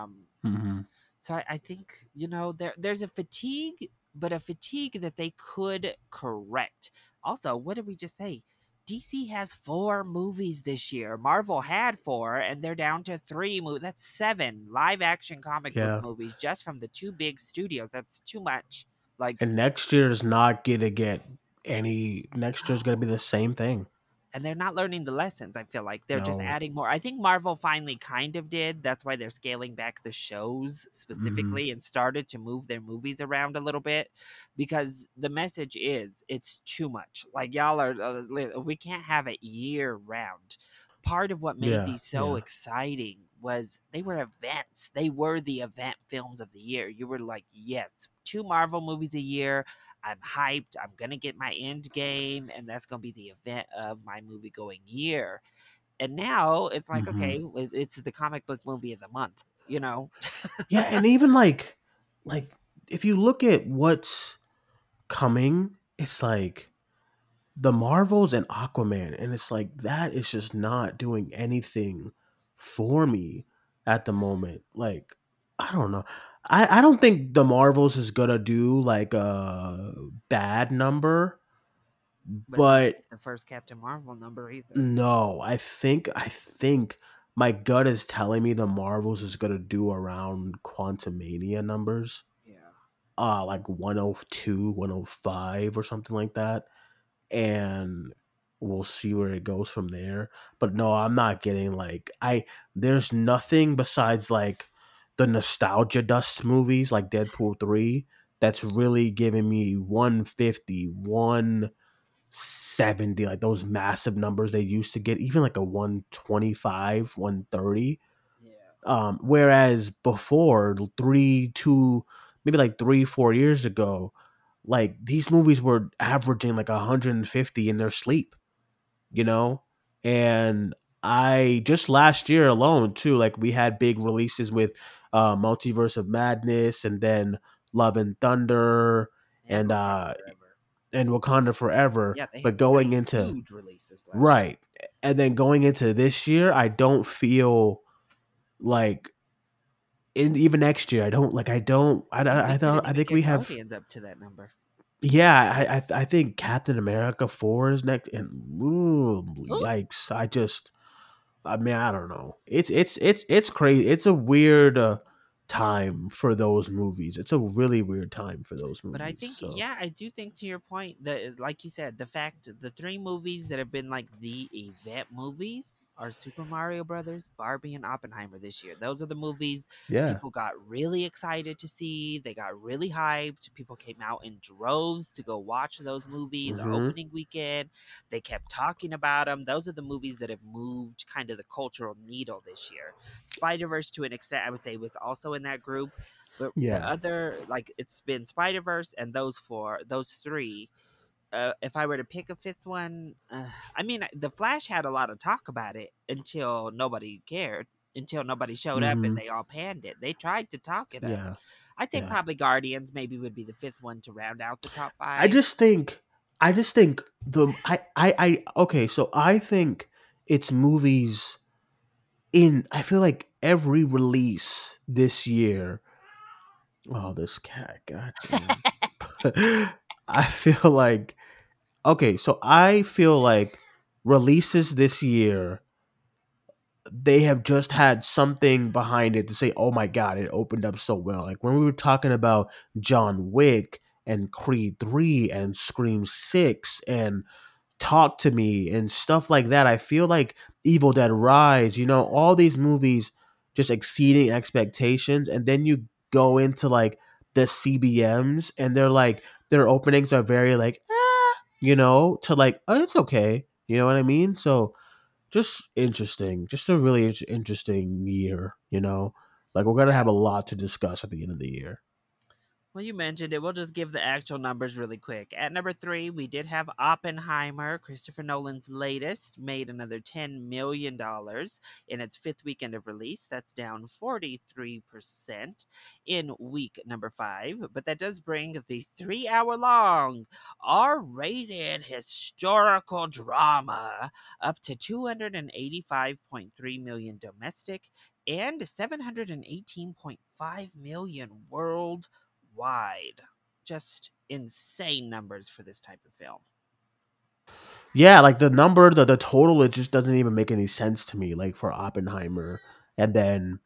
Um, hmm so I, I think you know there there's a fatigue, but a fatigue that they could correct. Also, what did we just say? DC has four movies this year. Marvel had four, and they're down to three. Mo- that's seven live action comic book movies just from the two big studios. That's too much. Like, And next year is not gonna get any. Next year's gonna be the same thing. And they're not learning the lessons. I feel like they're just adding more. I think Marvel finally kind of did. That's why they're scaling back the shows specifically and started to move their movies around a little bit because the message is it's too much. Like y'all are, uh, we can't have it year round. Part of what made Yeah, these so yeah. exciting was they were events. They were the event films of the year. You were like, yes, two Marvel movies a year. I'm hyped. I'm gonna get my end game, and that's gonna be the event of my movie going year. And now it's like, Mhm. okay, it's the comic book movie of the month. You know, Yeah, and even like, like if you look at what's coming, it's like the Marvels and Aquaman, and it's like that is just not doing anything for me at the moment. Like, I don't know. I, I don't think the Marvels is gonna do like a bad number, but, but the first Captain Marvel number either. no, I think I think my gut is telling me the Marvels is gonna do around Quantumania numbers. Yeah, uh like 102 105 or something like that and we'll see where it goes from there but no i'm not getting like i there's nothing besides like the nostalgia dust movies like deadpool 3 that's really giving me 150 170 like those massive numbers they used to get even like a 125 130 yeah. um, whereas before three, two, maybe like three, four years ago, like these movies were averaging like 150 in their sleep, you know? And I just last year alone too, like we had big releases with uh Multiverse of Madness and then Love and Thunder and Wakanda uh Forever. and Wakanda Forever. yeah, but going into huge releases, last year. Right. And then going into this year, I don't feel like in even next year, I don't like I don't I I, thought I think we have up to that number. yeah, I I, I think Captain America 4 is next and ooh, yikes. I just I mean, I don't know. It's it's it's it's crazy. It's a weird uh, time for those movies. It's a really weird time for those movies. But I think, so. yeah, I do think to your point that, like you said, the fact the three movies that have been like the event movies are Super Mario Brothers, Barbie, and Oppenheimer this year. Those are the movies Yeah. people got really excited to see. They got really hyped. People came out in droves to go watch those movies Mhm. opening weekend. They kept talking about them. Those are the movies that have moved kind of the cultural needle this year. Spider Verse, to an extent, I would say, was also in that group. But Yeah. the other, like, it's been Spider Verse and those four, those three. Uh, if I were to pick a fifth one, uh, I mean, the Flash had a lot of talk about it until nobody cared, until nobody showed up Mhm. and they all panned it. They tried to talk it up. I'd say yeah. probably Guardians maybe would be the fifth one to round out the top five. I just think I just think the I I I okay, so I think it's movies in I feel like every release this year. Oh, this cat, goddamn. [LAUGHS] [LAUGHS] I feel like okay, so I feel like releases this year they have just had something behind it to say, "Oh my god, it opened up so well." Like when we were talking about John Wick and Creed 3 and Scream 6 and Talk to Me and stuff like that, I feel like Evil Dead Rise, you know, all these movies just exceeding expectations and then you go into like the CBMs and they're like their openings are very like ah, you know, to like, "Oh, it's okay." You know what I mean? So just interesting, just a really interesting year. You know, like we're gonna have a lot to discuss at the end of the year. Well, you mentioned it. We'll just give the actual numbers really quick. At number three, we did have Oppenheimer, Christopher Nolan's latest, made another $10 million in its fifth weekend of release. That's down 43% in week number five. But that does bring the three hour long R rated historical drama up to 285.3 million domestic and 718.5 million world wide. Just insane numbers for this type of film. Yeah, like the number, the the total, it just doesn't even make any sense to me. Like for Oppenheimer, and then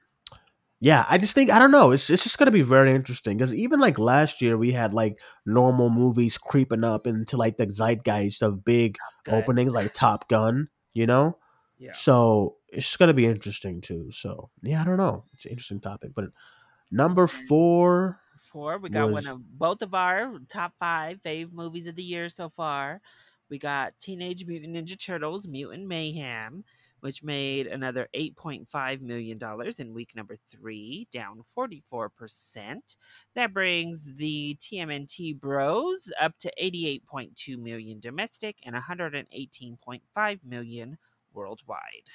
yeah, I just think I don't know. It's it's just gonna be very interesting because even like last year we had like normal movies creeping up into like the zeitgeist of big openings like Top Gun, you know. Yeah. So it's just gonna be interesting too. So yeah, I don't know. It's an interesting topic, but number four, Four, we got was- one of both of our top five fave movies of the year so far. We got Teenage Mutant Ninja Turtles Mutant Mayhem, which made another $8.5 million in week number three, down 44%. That brings the TMNT Bros up to 88.2 million domestic and 118.5 million worldwide.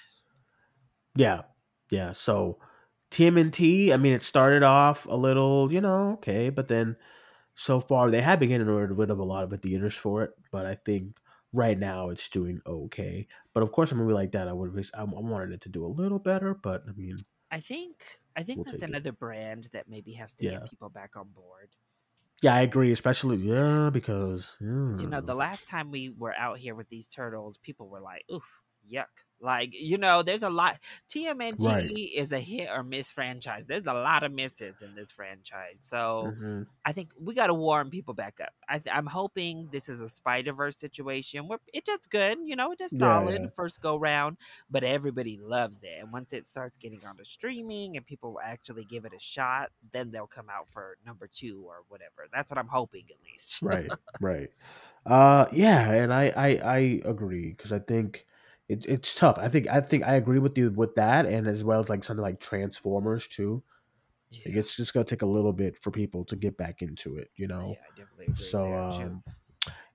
Yeah, yeah. So TMNT, I mean, it started off a little, you know, okay, but then so far they have been getting rid of a lot of the theaters for it. But I think right now it's doing okay. But of course, a movie like that, I would, I, I wanted it to do a little better. But I mean, I think I think We'll that's take it. another brand that maybe has to Yeah. get people back on board. yeah, I agree. Especially yeah, because You know, the last time we were out here with these turtles, people were like, "Oof, yuck!" Like, you know, there's a lot. TMNT Right. is a hit or miss franchise. There's a lot of misses in this franchise, so mhm. I think we got to warm people back up. I th- I'm hoping this is a Spider Verse situation where it does good. You know, it does Yeah, solid yeah. first go round, but everybody loves it. And once it starts getting onto streaming and people will actually give it a shot, then they'll come out for number two or whatever. That's what I'm hoping, at least. right, right. Uh, yeah, and I, I, I agree because I think it, it's tough. I think, I think I agree with you with that, and as well as like something like Transformers too. Like, it's just gonna take a little bit for people to get back into it, you know. yeah. I definitely agree So, um,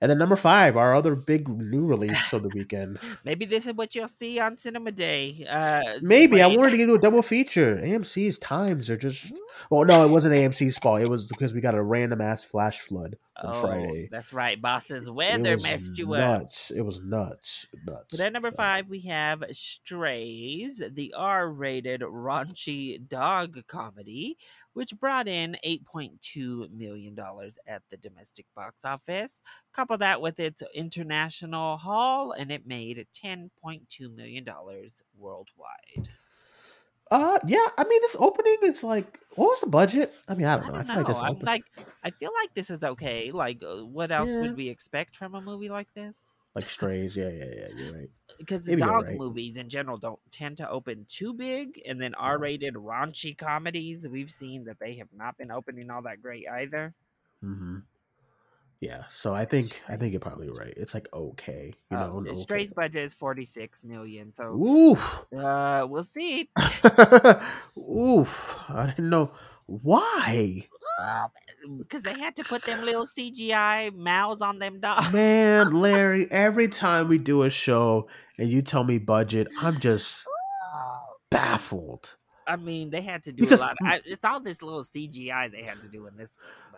and then number five, our other big new release of the weekend. [LAUGHS] Maybe this is what you'll see on Cinema Day. Uh, Maybe I wanted to [LAUGHS] get into a double feature. AMC's times are just. Well, no, it wasn't AMC's fault. It was because we got a random ass flash flood on Oh, Friday. that's right. Boston's weather messed you up. nuts. It was nuts. Nuts. But at number five, we have Strays, the R rated raunchy dog comedy, which brought in $8.2 million at the domestic box office. Couple that with its international haul, and it made $10.2 million worldwide. Uh, yeah. I mean, this opening is like, what was the budget? I mean, I I don't know. I, don't feel like this like, I feel like this is okay. Like, uh, what else Yeah. would we expect from a movie like this? like strays. Yeah, yeah, yeah. You're right. because the Maybe dog right. movies in general don't tend to open too big and then r-rated raunchy comedies we've seen that they have not been opening all that great either Mm-hmm. Yeah. So I think I think you're probably right. It's like okay, you know. uh, an okay. Budget is 46 million so Oof. uh we'll see [LAUGHS] Oof. I didn't know why. because they had to put them little cgi mouths on them dogs Man, Larry, [LAUGHS] every time we do a show and you tell me budget, I'm just baffled. i mean they had to do Because- a lot I, it's all this little cgi they had to do in this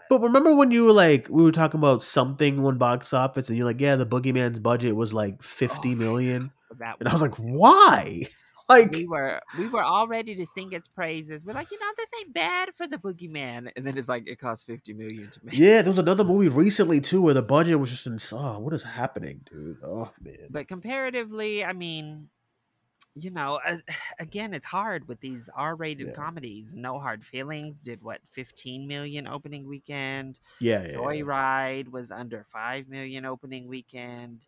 but, remember when you were like, we were talking about something one box office, and you're like, yeah, the Boogeyman's budget was like oh fifty Oh, million, that and I was like, why? [LAUGHS] Like, we were we were all ready to sing its praises. We're like, you know, this ain't bad for the boogeyman. And then it's like it cost fifty million to make. yeah, there was another movie recently too where the budget was just in. Oh, what is happening, dude? Oh man. But comparatively, I mean, you know, uh, [SIGHS] again, it's hard with these R-rated Yeah. comedies. No Hard Feelings did what fifteen million opening weekend. Yeah, yeah, yeah. Was under five million opening weekend.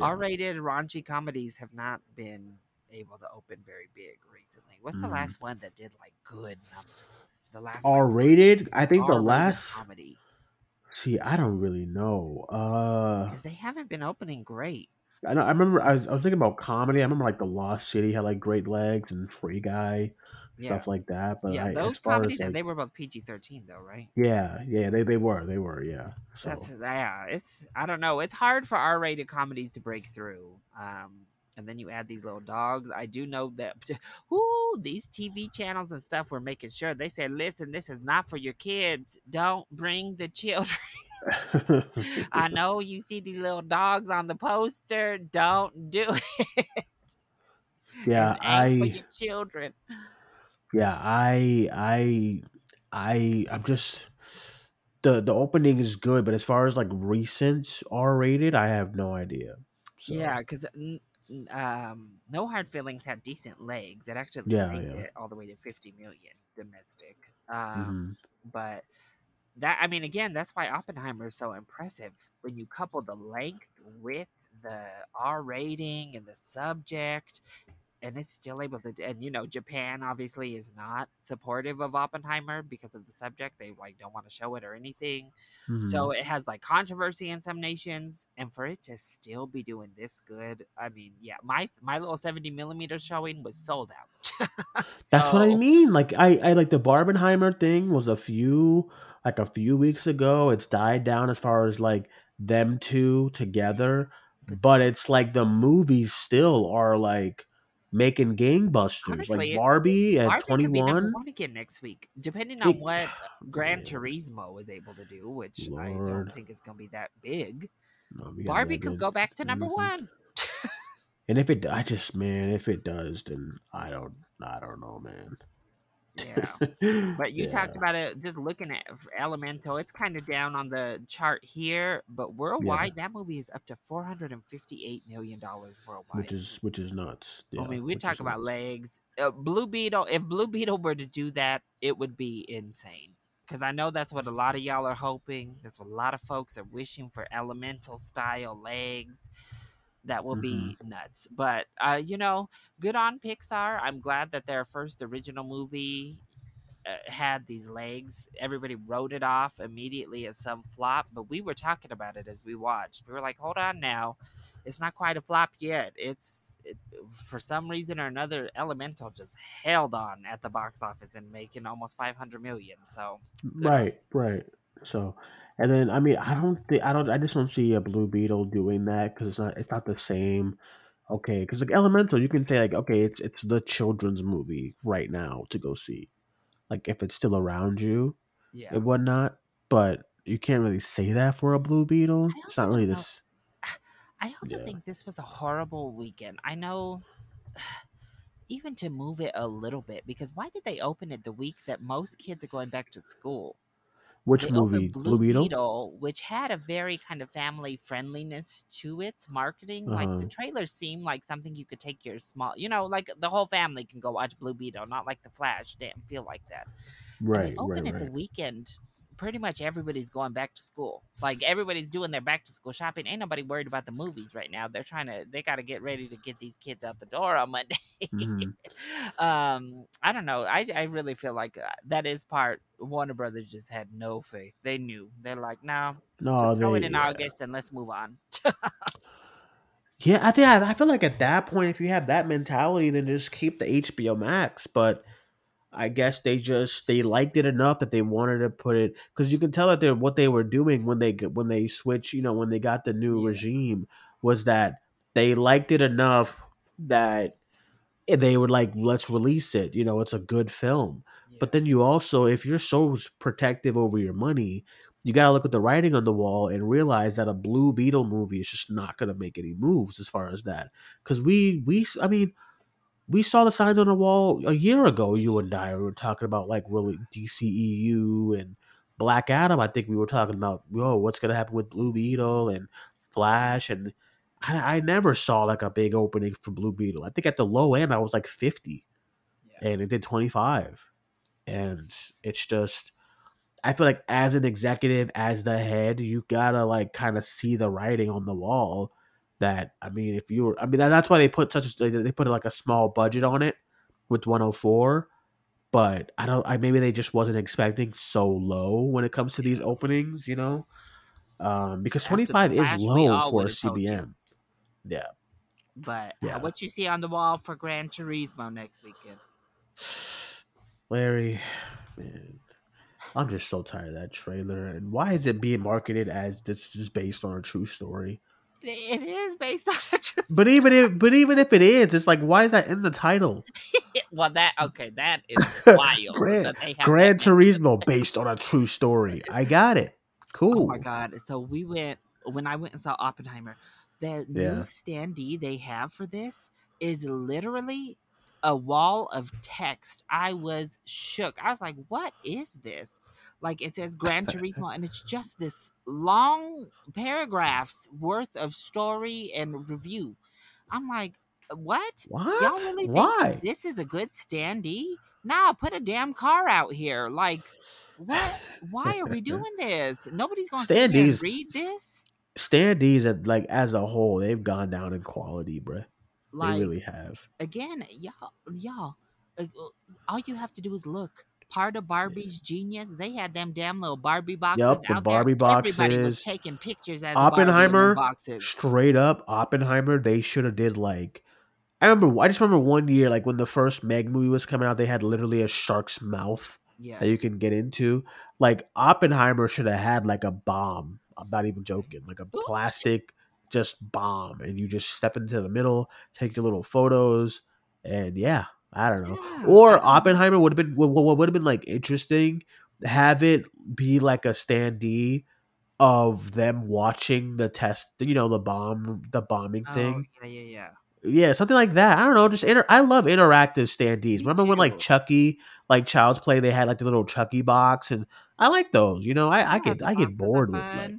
R-rated raunchy comedies have not been able to open very big recently. What's the Mhm. last one that did like good numbers? The last R like, rated. I think the R-rated last. comedy See, I don't really know. Uh, because they haven't been opening great. I know. I remember. I was, I was thinking about comedy. I remember like the Lost City had like Great Legs and Free Guy. stuff like that. But yeah, I, those comedies as, like, they were both PG thirteen though, right? yeah, yeah, they they were, they were, yeah. So That's yeah. It's I don't know. It's hard for R rated comedies to break through. Um, and then you add these little dogs. I do know that. [LAUGHS] Ooh, these TV channels and stuff were making sure they said, "Listen, this is not for your kids. Don't bring the children." [LAUGHS] I know you see these little dogs on the poster. Don't do [LAUGHS] it. yeah, ain't for I your children. yeah, I I I I'm just the the opening is good, but as far as like recent R rated, I have no idea. So Yeah, because um, No Hard Feelings had decent legs. It actually Yeah, made yeah. it all the way to 50 million domestic. Um, mhm. But that, I mean, again, that's why Oppenheimer is so impressive. When you couple the length with the R rating and the subject, and it's still able to, and you know, Japan obviously is not supportive of Oppenheimer because of the subject. They like don't want to show it or anything. So Mhm. it has like controversy in some nations, and for it to still be doing this good, I mean, yeah, my my little seventy millimeter showing was sold out. [LAUGHS] That's what I mean. Like I, I like the Barbenheimer thing was a few like a few weeks ago. It's died down as far as like them two together, but it's like the movies still are like making gangbusters. Like honestly, it, Barbie at Barbie twenty could be number one. one again next week, depending on It, what [SIGHS] Gran man, Turismo is able to do, which I don't think is going to be that big. no, Barbie could go back to number Mhm. one. [LAUGHS] And if it, I just man, if it does, then I don't, I don't know, man. Yeah. [LAUGHS] But you yeah, talked about it just looking at Elemental. It's kind of down on the chart here, but yeah, worldwide, that movie is up to four hundred and fifty-eight million dollars worldwide, which is which is nuts. I mean, we talk about nuts. legs. Uh, Blue Beetle. If Blue Beetle were to do that, it would be insane. Because I know that's what a lot of y'all are hoping. That's what a lot of folks are wishing for. Elemental style legs. That will hmm be nuts. But uh, you know, good on Pixar. I'm glad that their first original movie uh, had these legs. Everybody wrote it off immediately as some flop, but we were talking about it as we watched. We were like, "Hold on now, it's not quite a flop yet. It's it, for some reason or another, Elemental just held on at the box office and making almost 500 million. So on. Right, right. So, and then I mean, I don't think I don't. I just don't see a Blue Beetle doing that because it's not. It's not the same. Okay, because like Elemental, you can say like, okay, it's it's the children's movie right now to go see. Like if it's still around you Yeah. and whatnot, but you can't really say that for a Blue Beetle. It's not really this. I also Yeah. think this was a horrible weekend. I know. [SIGHS] Even to move it a little bit, because why did they open it the week that most kids are going back to school? Which movie? Blue Blue Beetle. Beetle, which had a very kind of family friendliness to its marketing. Uh Like the huh. trailers seem like something you could take your small, you know, like the whole family can go watch Blue Beetle, not like the Flash. Didn't feel like that. And they Right, right, open it the right. weekend. Pretty much everybody's going back to school. Like everybody's doing their back to school shopping. Ain't nobody worried about the movies right now. They're trying to. They got to get ready to get these kids out the door on Monday. hmm [LAUGHS] um, I don't know. I I really feel like uh, that is part. Warner Brothers just had no faith. They knew. They're like, no, No, throw it in yeah. August and let's move on. [LAUGHS] Yeah, I think I, I feel like at that point, if you have that mentality, then just keep the HBO Max. But I guess they just they liked it enough that they wanted to put it because you can tell that they what they were doing when they when they switch, you know, when they got the new Yeah. regime was that they liked it enough that they were like, let's release it. You know, it's a good film. But then you also, if you're so protective over your money, you got to look at the writing on the wall and realize that a Blue Beetle movie is just not going to make any moves as far as that. Because we, we, I mean, we saw the signs on the wall a year ago. You and I we were talking about like really DCEU and Black Adam. I think we were talking about, whoa, what's going to happen with Blue Beetle and Flash and. I, I never saw like a big opening for Blue Beetle. I think at the low end I was like fifty, yeah. and it did twenty five and it's just i feel like as an executive as the head you gotta like kind of see the writing on the wall that i mean if you were i mean that, that's why they put such a they put like a small budget on it with 104 but i don't i maybe they just wasn't expecting so low when it comes to these openings you know um because 25 is low for a would have told you. cbm yeah But Yeah. uh, what you see on the wall for Gran Turismo next weekend? [SIGHS] Larry, man, I'm just so tired of that trailer. And why is it being marketed as this is based on a true story? It is based [LAUGHS] on a true. But even if, but even if it is, it's like, why is that in the title? [LAUGHS] well, that okay, that is [LAUGHS] wild. Grand, that they have Gran that- Turismo based on a true story. I got it. Cool. Oh my god! So we went when I went and saw Oppenheimer. The new standee they have for this is literally a wall of text. I was shook. I was like, "What is this?" Like it says Gran Turismo, and it's [LAUGHS] just this long paragraphs worth of story and review. I'm like, "What? What? Y'all really Why? this is a good standee? Nah, put a damn car out here. Like, what? Why are we [LAUGHS] doing this? Nobody's going to read this. Standees, at, like as a whole, they've gone down in quality, bruh. Like, they really have. again, y'all, y'all, uh, uh, all you have to do is look. Part of Barbie's genius, they had them damn little Barbie boxes Yup, the out Barbie there. Everybody was taking pictures as Oppenheimer, boxes. Straight up, Oppenheimer, they should have did like. I remember. I just remember one year, like when the first Meg movie was coming out, they had literally a shark's mouth Yes. that you can get into. Like Oppenheimer should have had like a bomb. I'm not even joking. Like a Ooh. plastic just bomb, and you just step into the middle, take your little photos, and yeah, I don't know. Yeah, Or I don't know. Oppenheimer would have been what, would have been like interesting. Have it be like a standee of them watching the test, you know, the bomb, the bombing oh, thing. Oh, yeah, yeah, yeah. Yeah, something like that. I don't know. Just inter- I love interactive standees. Me Remember when like too. Chucky, like Child's Play, they had like the little Chucky box, and I like those. You know, I, I get I get bored with like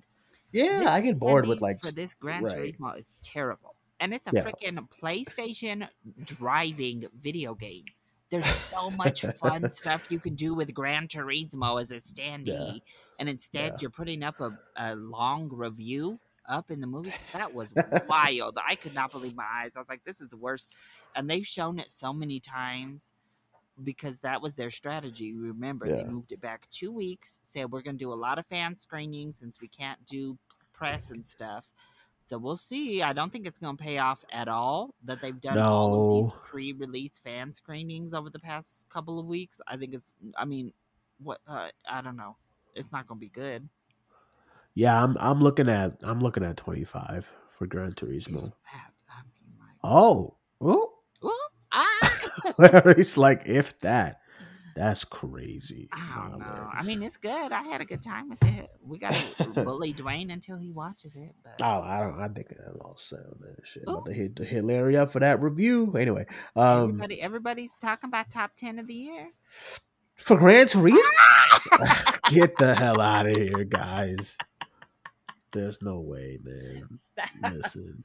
yeah, I get bored with like for this Gran right. Turismo is terrible, and it's a Yeah. freaking PlayStation driving video game. There's so much fun [LAUGHS] stuff you can do with Gran Turismo as a standee, and instead Yeah. you're putting up a, a long review up in the movie. That was [LAUGHS] wild. I could not believe my eyes. I was like, this is the worst, and they've shown it so many times. Because that was their strategy. Remember, they moved it back two weeks. Said we're going to do a lot of fan screenings since we can't do press and stuff. So we'll see. I don't think it's going to pay off at all that they've done all of these pre-release fan screenings over the past couple of weeks. I think it's. I mean, what? Uh, I don't know. It's not going to be good. yeah. I'm I'm looking at I'm looking at twenty five for Gran Is Turismo. I mean, like, Oh, oh, Ooh, ah! [LAUGHS] Larry's like if that. That's crazy. I don't know. man. I mean, it's good. I had a good time with it. We got to bully Duane until he watches it. But Oh, I don't. I think all set on that shit. About to hit to hit Larry up for that review. Anyway, um, everybody, everybody's talking about top ten of the year. for Gran Turismo, [LAUGHS] get the hell [LAUGHS] out of here, guys. There's no way, man. Listen.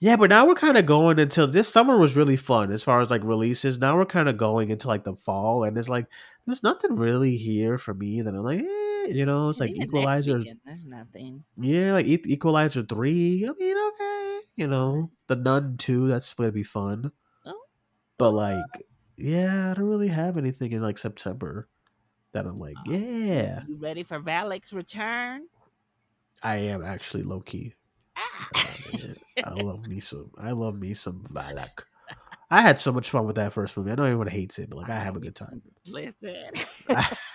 Yeah, but now we're kind of going into this summer was really fun as far as like releases. Now we're kind of going into like the fall, and it's like there's nothing really here for me that I'm like, eh, you know, it's like Even Equalizer. weekend, There's nothing. Yeah, like E- Equalizer three. I mean, okay, you know, the Nun two. That's gonna be fun. Oh. But like, yeah, I don't really have anything in like September that I'm like, Oh. yeah, You ready for Valak's return? I am actually low key. I love me some. I love me some Valak. I had so much fun with that first movie. I know everyone hates it, but like I have a good time. Listen,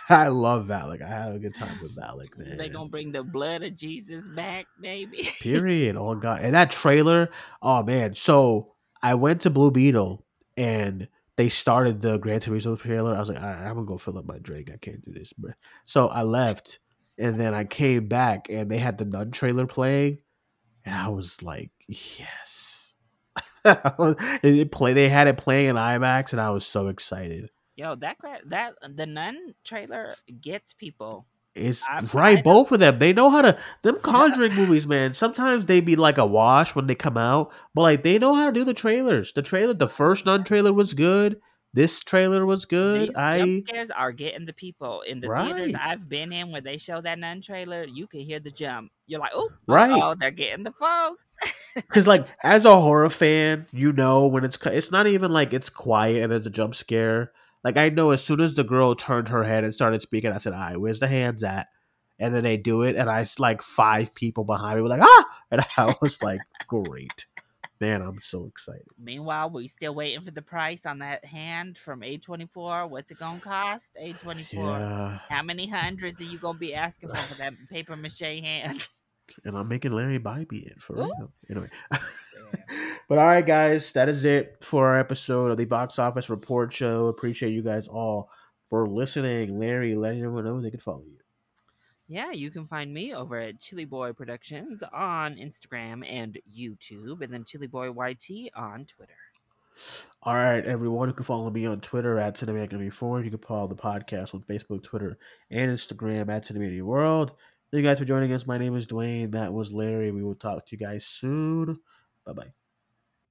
I [LAUGHS] love Valak. I had a good time with Valak, [LAUGHS] man. they gonna bring the blood of Jesus back, baby. Period. Oh [LAUGHS] god. And that trailer, oh man. So I went to Blue Beetle and they started the Gran Turismo trailer. I was like, all right, I'm gonna go fill up my drink. I can't do this, bro. So I left and then I came back and they had the Nun trailer playing, and I was like, yes. [LAUGHS] it play. They had it playing in IMAX, and I was so excited. Yo, that that the Nun trailer gets people. It's I- I right, both of them. They know how to. Them Conjuring movies, man. Sometimes they be like a wash when they come out, but like they know how to do the trailers. The trailer, the first Nun trailer was good. This trailer was good. These I jump scares are getting the people in the theaters I've been in where they show that Nun trailer. You can hear the jump. You're like, oh, Right. Oh, they're getting the folks. because like [LAUGHS] as a horror fan, you know when it's it's not even like it's quiet and there's a jump scare. Like I know as soon as the girl turned her head and started speaking, I said, "All right, where's the hands at?" And then they do it, and I like five people behind me were like, "Ah!" And [LAUGHS] I was like, "Great, Man, I'm so excited. Meanwhile, we still waiting for the price on that hand from A24. What's it gonna cost? A24. Yeah. How many hundreds are you gonna be asking for for that [SIGHS] paper mache hand? And I'm making Larry Bybee it for Ooh. real. Anyway. [LAUGHS] but all right, guys, that is it for our episode of the Box Office Report Show. Appreciate you guys all for listening. Larry, letting everyone know they can follow you. Yeah, you can find me over at Chilly Boy Productions on Instagram and YouTube, and then Chilly Boy YT on Twitter. All right, everyone. You can follow me on Twitter at Cinematic94. You can follow the podcast on Facebook, Twitter, and Instagram at Cinemania World. Thank you guys for joining us. My name is Duane. That was Larry. We will talk to you guys soon. Bye bye.